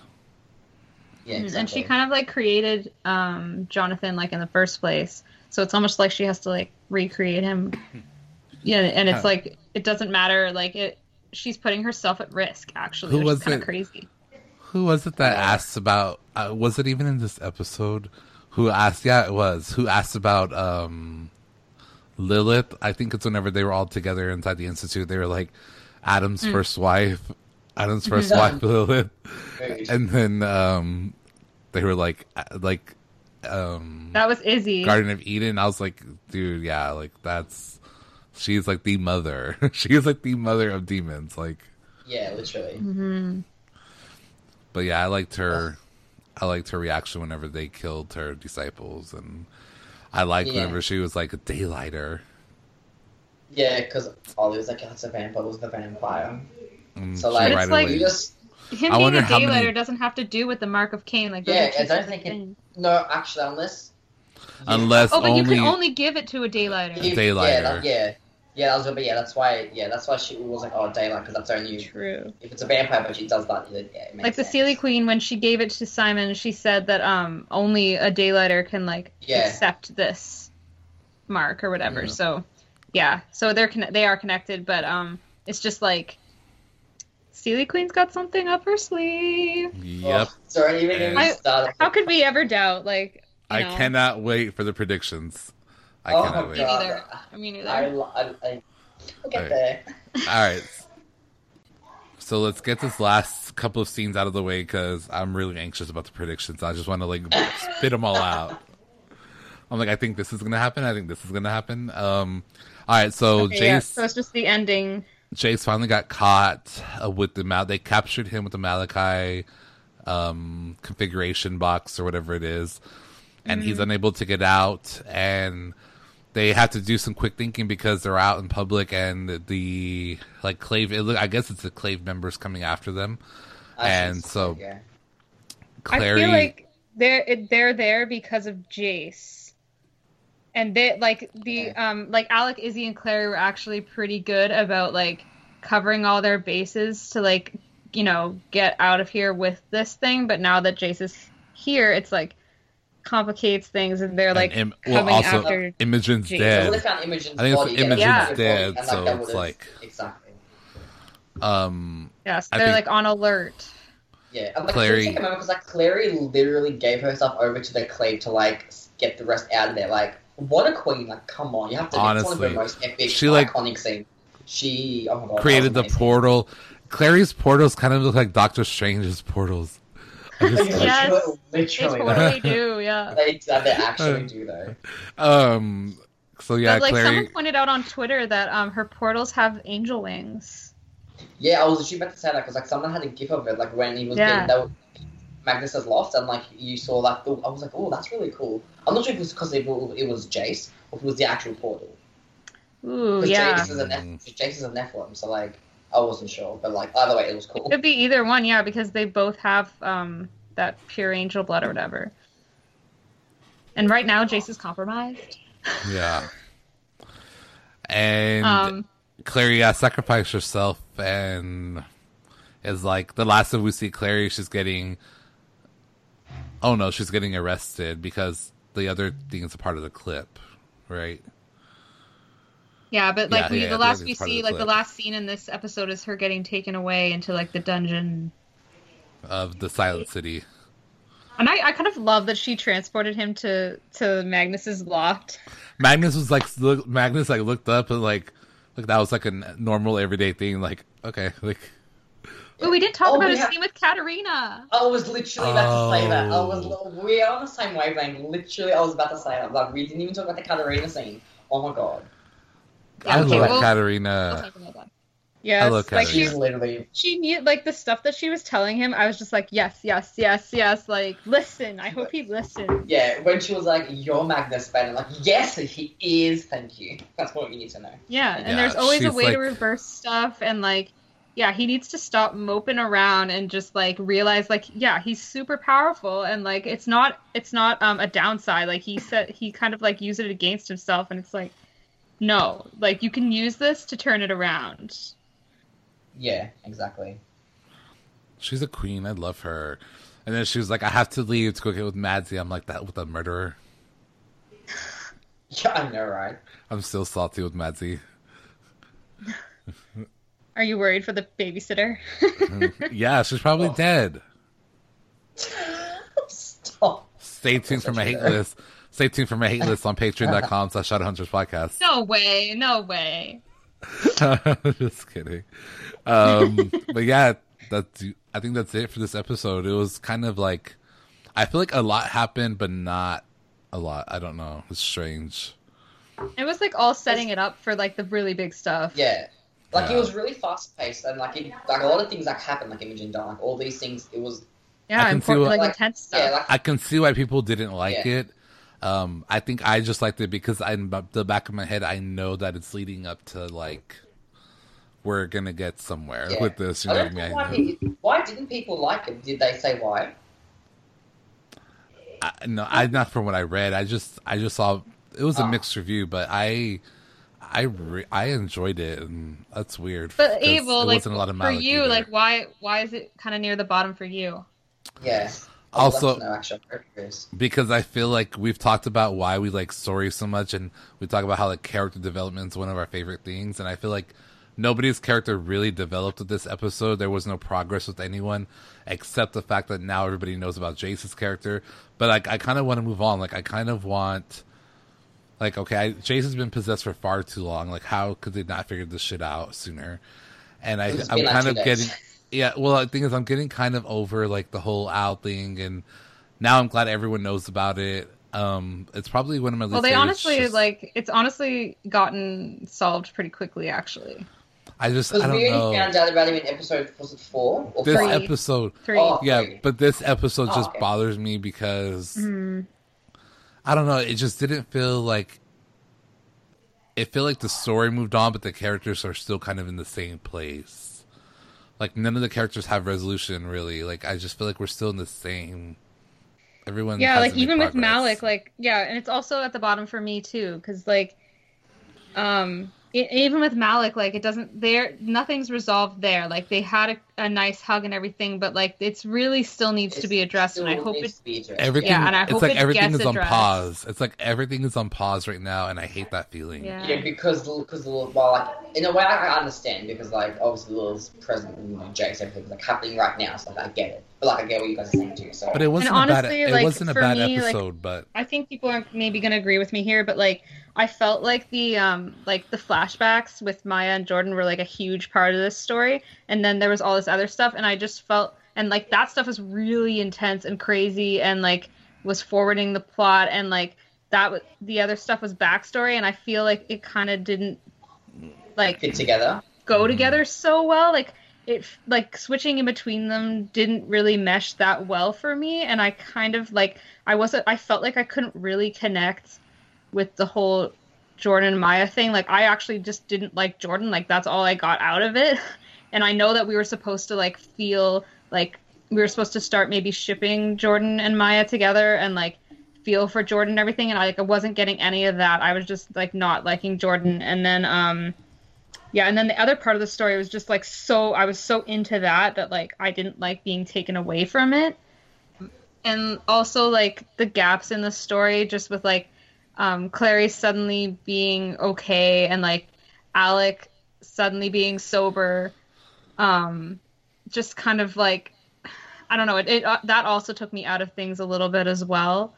yeah, And she kind of like created um, Jonathan like in the first place. So it's almost like she has to like recreate him. Yeah, and it's Huh. like it doesn't matter. Like it, she's putting herself at risk. Actually, Who which was is it? crazy. Who was it that Yeah. asked about? Uh, was it even in this episode? Who asked? Yeah, it was. Who asked about um, Lilith? I think it's whenever they were all together inside the institute. They were like Adam's first wife, Adam's first wife, Lilith, Very- and then um, they were like uh, like um, That was Izzy. Garden of Eden. I was like, dude, yeah, like that's she's like the mother. she is like the mother of demons. Like. yeah, literally. hmm But yeah, I liked her. I liked her reaction whenever they killed her disciples, and I liked Yeah. whenever she was like a daylighter. Yeah, because Ollie was like, oh, it's a vampire. It was the vampire. And So like, But it's like- you just Him I being a how daylighter many- doesn't have to do with the mark of Cain. Like those Yeah, I don't think it- no, actually, unless Unless Oh, but only, you can only give it to a daylighter. You- Daylighter. Yeah, that, yeah, yeah. That was gonna be yeah. That's why yeah. That's why she was like oh daylight because that's only True. if it's a vampire but she does that. It, yeah, it makes Like the sense. Seelie Queen, when she gave it to Simon, she said that um only a daylighter can like Yeah. accept this mark or whatever. Yeah. So yeah, so they're conne- they are connected, but um it's just like Seelie Queen's got something up her sleeve. Yep. Oh, sorry, even even I- How could we ever doubt? Like you I know, cannot wait for the predictions. I oh cannot my wait. Me god. neither. I mean, I, either. lo- I, I, we'll get Alright. there. All right. So let's get this last couple of scenes out of the way because I'm really anxious about the predictions. I just want to like spit them all out. I'm like, I think this is gonna happen. I think this is gonna happen. Um, all right, so Okay, yeah, Jace, so it's just the ending. Jace finally got caught uh, with the Mal. They captured him with the Malachi um, configuration box or whatever it is, and he's unable to get out. And they have to do some quick thinking because they're out in public, and the like Clave. It, I guess it's the Clave members coming after them. I And so- yeah. Clary, I feel like they're they're there because of Jace, and they like the um like Alec, Izzy, and Clary were actually pretty good about like covering all their bases to like you know get out of here with this thing. But now that Jace is here, it's like complicates things, and they're like and Im- well, coming also after. Imogen's Jace. dead. Well, they found Imogen's I think it's body. Imogen's yeah, dead, body, so that it's like- exactly. Um, Yeah, so they're think- like on alert. Yeah, and like Clary- Clary, take a moment because like Clary literally gave herself over to the clave to like get the rest out of there. Like, what a queen! Like, come on, you have to. It's one of Honestly. the most epic, She, like, iconic scenes. She, oh my god, created the portal. Clary's portals kind of look like Doctor Strange's portals. I just, Literally, Yes, They totally do, yeah. they, they actually do though. um. So yeah, but like Clary. someone pointed out on Twitter that um her portals have angel wings. Yeah, I was actually about to say that because like someone had a gif of it, like when he was Yeah. getting that Magnus has lost, and like you saw like the, I was like, oh, that's really cool. I'm not sure if it was because it, wa- it was Jace or if it was the actual portal. Ooh, Because yeah. Jace is a. Neph- Jace is a Nephilim, so like I wasn't sure, but like either way, it was cool. It could be either one, yeah, because they both have um that pure angel blood or whatever. And right now, Jace is compromised. Yeah. And Um, Clary uh, sacrificed herself and is like the last time we see Clary, she's getting Oh no, she's getting arrested because the other thing is a part of the clip, right? Yeah, but like Yeah, we, yeah, the the last we see, the like the last scene in this episode is her getting taken away into like the dungeon. Of the Silent City. And I, I kind of love that she transported him to to Magnus's loft. Magnus was like look, Magnus like looked up and like like that was like a normal everyday thing like okay like Oh, we didn't talk Oh, about we his have- scene with Catarina. I was literally about to say that. I Oh. was we are on the same wavelength. Literally, I was about to say that. Like we didn't even talk about the Catarina scene. Oh my god, Yeah, I okay, love well- Catarina. We'll talk about that. Yes, love like Catarina. she's she's literally she knew like the stuff that she was telling him. I was just like, yes, yes, yes, yes. Like, listen. I hope he listens. yeah. When she was like, "You're Magnus Bane," I'm like, "Yes, he is." Thank you. That's what you need to know. Yeah, and Yeah, there's always a way like- to reverse stuff, and like, yeah, he needs to stop moping around and just like realize, like, yeah, he's super powerful, and like, it's not, it's not um a downside. Like he said, he kind of like used it against himself, and it's like, no, like you can use this to turn it around. Yeah, exactly. She's a queen. I love her. And then she was like, I have to leave to go get with Madzie. I'm like, that with a murderer. Yeah, I know, right? I'm still salty with Madzie. Are you worried for the babysitter? yeah, she's probably oh. dead. Stop. Stay tuned for my hate list. Stay tuned for my hate list on patreon.com slash Shadowhunters podcast. no way, no way. Just kidding. Um, but yeah, that's, I think that's it for this episode. It was kind of like, I feel like a lot happened, but not a lot. I don't know. It's strange. It was like all setting it up for like the really big stuff. Yeah. Like Yeah. it was really fast paced and like it, like a lot of things like happened like Imogen died, like all these things it was yeah, I can see important, what- like, Like, intense stuff. yeah like I can see why people didn't like Yeah. it. Um, I think I just liked it because I, in the back of my head, I know that it's leading up to like we're gonna get somewhere yeah. with this. You know what I know why, mean? why didn't people like it? Did they say why? I, no, I not from what I read. I just I just saw it was a Ah. mixed review, but I I re- I enjoyed it, and that's weird. But Abel, it like wasn't a lot of for you, either. like why why is it kind of near the bottom for you? Yeah. Also- no, actually, I'm very curious. because I feel like we've talked about why we like stories so much, and we talk about how like character development is one of our favorite things, and I feel like nobody's character really developed with this episode. There was no progress with anyone except the fact that now everybody knows about Jace's character. But like, I kind of want to move on. Like, I kind of want, like, okay, I, Jace has been possessed for far too long. Like, how could they not figure this shit out sooner? And I, I'm kind of days. getting. yeah. Well, the thing is, I'm getting kind of over like the whole Al thing, and now I'm glad everyone knows about it. Um, it's probably one of my. Least Well, they honestly just- like it's honestly gotten solved pretty quickly, actually. I just I don't we know found out about him in episode was it four or this Three. five? episode. Three. Oh, Yeah, three. but this episode Oh, just okay. bothers me because Mm. I don't know. It just didn't feel like it felt like the story moved on, but the characters are still kind of in the same place. Like none of the characters have resolution really. Like I just feel like we're still in the same. Everyone. yeah, like even with. Malec, like yeah, and it's also at the bottom for me too, because like, um, e- even with Malec, like it doesn't there, nothing's resolved there. Like they had a, a nice hug and everything, but like it's really still needs to be addressed, and I hope needs it. to be addressed. Everything. Yeah, and I it's hope like it everything gets is on addressed. pause. It's like everything is on pause right now, and I hate that feeling. Yeah. Yeah, because because well, like in a way I, I understand because like obviously Little's present and you know, Jake's everything's like happening right now, so like I get it. But like I get what you guys are saying too. So But it wasn't a honestly, bad. like, it wasn't a bad me, like, episode, but I think people are maybe going to agree with me here, but like I felt like the um like the flashbacks with Maya and Jordan were like a huge part of this story, and then there was all this other stuff, and I just felt and like that stuff was really intense and crazy, and like was forwarding the plot, and like that was the other stuff was backstory, and I feel like it kind of didn't like fit together. go mm-hmm. together so well. Like it like switching in between them didn't really mesh that well for me and i kind of like i wasn't i felt like i couldn't really connect with the whole jordan and maya thing. Like i actually just didn't like jordan. Like that's all i got out of it and i know that we were supposed to like feel like we were supposed to start maybe shipping jordan and maya together and like feel for jordan and everything. And i like i wasn't getting any of that. I was just like not liking jordan. And then um yeah and then the other part of the story was just like so i was so into that that like i didn't like being taken away from it. And also like the gaps in the story just with like um clary suddenly being okay and like alec suddenly being sober um just kind of like i don't know it, it uh, that also took me out of things a little bit as well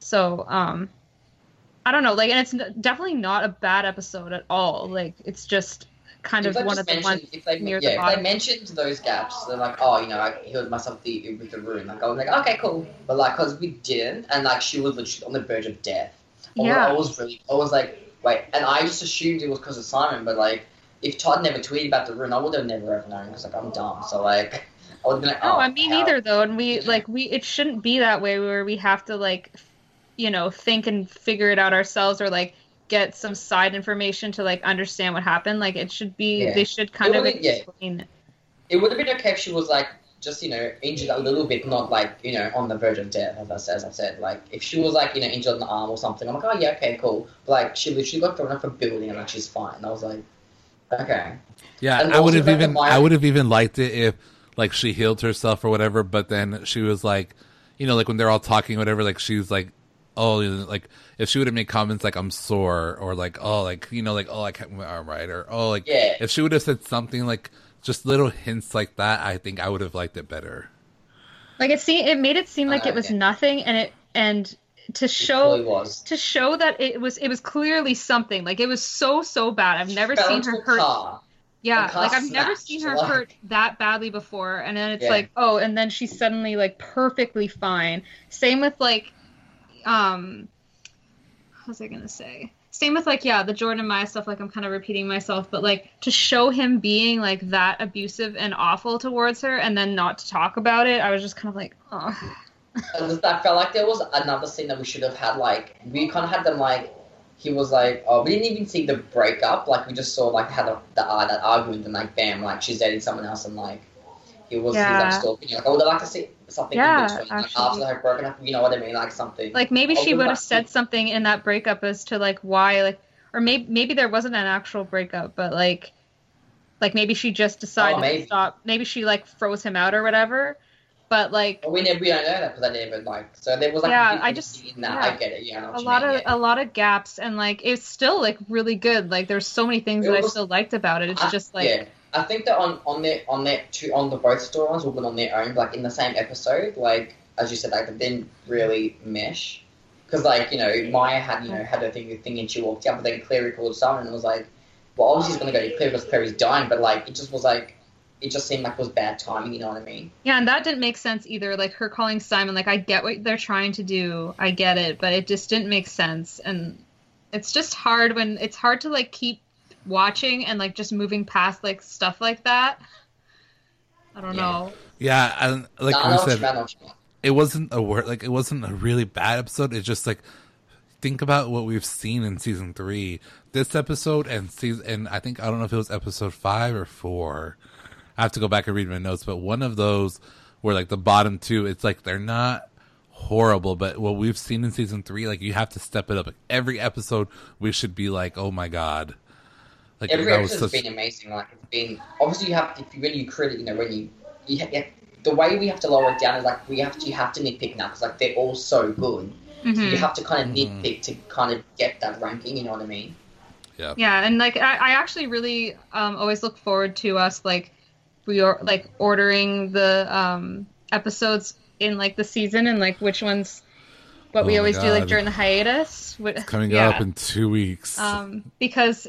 so um I don't know, like, and it's definitely not a bad episode at all. Like, it's just kind If of they one of the ones if they, near yeah, the if they mentioned those gaps, they're like, oh, you know, I healed myself the, with the rune. Like, I was like, okay, cool. But like, cause we didn't, and like, she was literally on the verge of death. I Yeah. I was really, I was like, wait, and I just assumed it was because of Simon, but like, if Todd never tweeted about the rune, I would have never ever known. Because like, I'm dumb, so like, I would have been like, No, oh, I mean how- neither though, and we like we it shouldn't be that way where we have to like, you know, think and figure it out ourselves or like get some side information to like understand what happened. Like, it should be Yeah. they should kind of wouldn't- yeah. explain. It would have been okay if she was like just you know injured a little bit, not like you know on the verge of death, as I said. As I said, like if she was like you know injured on the arm or something, I'm like, oh yeah, okay, cool. But like she literally got thrown off a building and like she's fine. And I was like, okay, Yeah, And I would have even I would have even liked it if like she healed herself or whatever, but then she was like, you know, like when they're all talking, or whatever, like she's like, oh, you know, like if she would have made comments like I'm sore or like oh, like you know, like oh, I can't move my arm right or oh, like Yeah. if she would have said something like just little hints like that, I think I would have liked it better. Like it seemed it made it seem like Uh, it was yeah. nothing, and it and to show really to show that it was it was clearly something. Like it was so so bad. I've never Fell seen her hurt. car. Yeah, like I've never seen her like- hurt that badly before, and then it's Yeah. like, oh, and then she's suddenly like perfectly fine. Same with like, um, what was I gonna say? Same with like, yeah, the Jordan Maya stuff. Like I'm kind of repeating myself, but like to show him being like that abusive and awful towards her, and then not to talk about it, I was just kind of like, oh, just- I felt like there was another scene that we should have had. Like we kind of had them like he was like, oh, we didn't even see the breakup. Like we just saw like had a, the uh, that argument and like bam, like she's dating someone else and like he was, Yeah. like stalking you. Like I would have liked to see something Yeah, in between, like after they had broken up. You know what I mean? Like something. like maybe she would would have said something in that breakup as to like why like or maybe maybe there wasn't an actual breakup but like like maybe she just decided Oh, to stop maybe she like froze him out or whatever but like But we never we don't know that because I never like so there was like Yeah, I just- in that. yeah. I get it. Yeah, I know what a lot mean, of yeah. a lot of gaps and like it's still like really good like there's so many things It that I still liked about it it's I- just like yeah. I think that on on their on their two on the both storylines were good on their own, like in the same episode. Like as you said, like they didn't really mesh because like you know Maya had you know had her thing thing and she walked out, but then Clary called Simon and was like, well obviously he's gonna go to Clary because Clary's dying, but like it just was like it just seemed like it was bad timing. You know what I mean? Yeah, and that didn't make sense either. Like her calling Simon, like I get what they're trying to do, I get it, but it just didn't make sense. And it's just hard when it's hard to like keep watching and like just moving past like stuff like that. I don't Yeah. know. Yeah, and like Nah, I we know what you said, meant, I know what you meant. it wasn't a word like it wasn't a really bad episode. It's just like think about what we've seen in season three. This episode and season and I think I don't know if it was episode five or four. I have to go back and read my notes, but one of those were like the bottom two. It's like they're not horrible, but what we've seen in season three, like you have to step it up. Like, every episode, we should be like, oh my god, like Every that was episode's such. been amazing. Like it's been obviously you have if you, when you credit, you know, when you you, ha- yeah, the way we have to lower it down is like we have to you have to nitpick now because like they're all so good. So Mhm. you have to kind of Mhm. nitpick to kind of get that ranking. You know what I mean? Yeah, Yeah, and like I, I actually really um, always look forward to us like we are like ordering the um, episodes in like the season and like which ones what Oh we my always do like during the hiatus. Wh- coming yeah. up in two weeks. um, because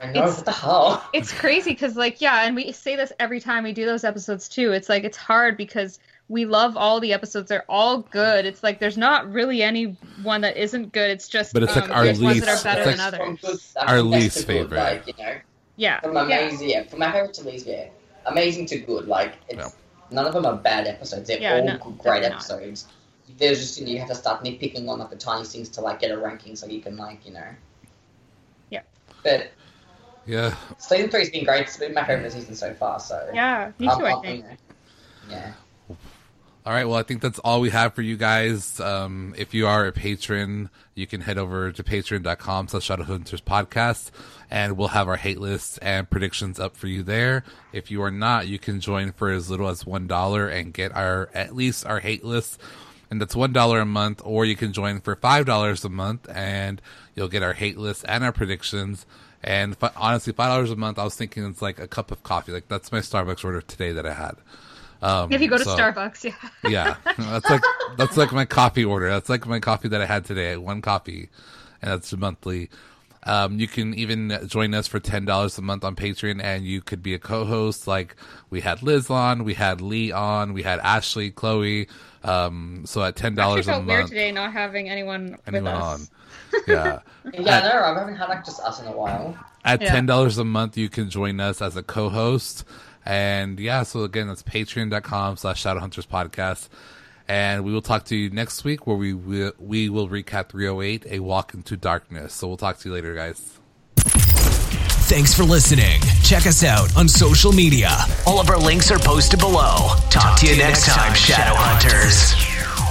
I It's- the it's crazy because like yeah and we say this every time we do those episodes too it's like it's hard because we love all the episodes they're all good it's like there's not really any one that isn't good it's just But it's like um, our there's ones least- that are better it's than others Our least to good, favorite. like you know, yeah from yeah. amazing, yeah. from my favorite to least, yeah, amazing to good. Like it's Yeah. none of them are bad episodes. They're Yeah, all no, good, great definitely not. episodes. There's just you know you have to start nitpicking on like the tiny things to like get a ranking so you can like you know. Yeah. But yeah, season three's been great. It's been my favorite season so far. So yeah me too i I'm, think you know, Yeah. All right. Well, I think that's all we have for you guys. Um, if you are a patron, you can head over to patreon.com slash Shadowhunters podcast and we'll have our hate lists and predictions up for you there. If you are not, you can join for as little as $1 and get our, at least our hate lists. And that's $1 a month, or you can join for $5 a month and you'll get our hate list and our predictions. And fi- honestly, $5 a month, I was thinking it's like a cup of coffee. Like that's my Starbucks order today that I had. Um, if you go to so- starbucks yeah yeah, that's like that's like my coffee order. That's like my coffee that I had today. One coffee, and that's monthly. Um, you can even join us for ten dollars a month on Patreon, and you could be a co-host. Like we had Liz on, we had Lee on, we had Ashley, Chloe. Um, so at ten dollars a felt weird month, today not having anyone anyone with on, us yeah. Yeah, no, I haven't had like just us in a while. At Yeah. ten dollars a month, you can join us as a co-host, and yeah. So again, that's Patreon.com slash Shadowhunters Podcast, and we will talk to you next week where we will we will recap 308, A Walk into Darkness. So we'll talk to you later, guys. Thanks for listening. Check us out on social media. All of our links are posted below. Talk, to you next time, Shadowhunters.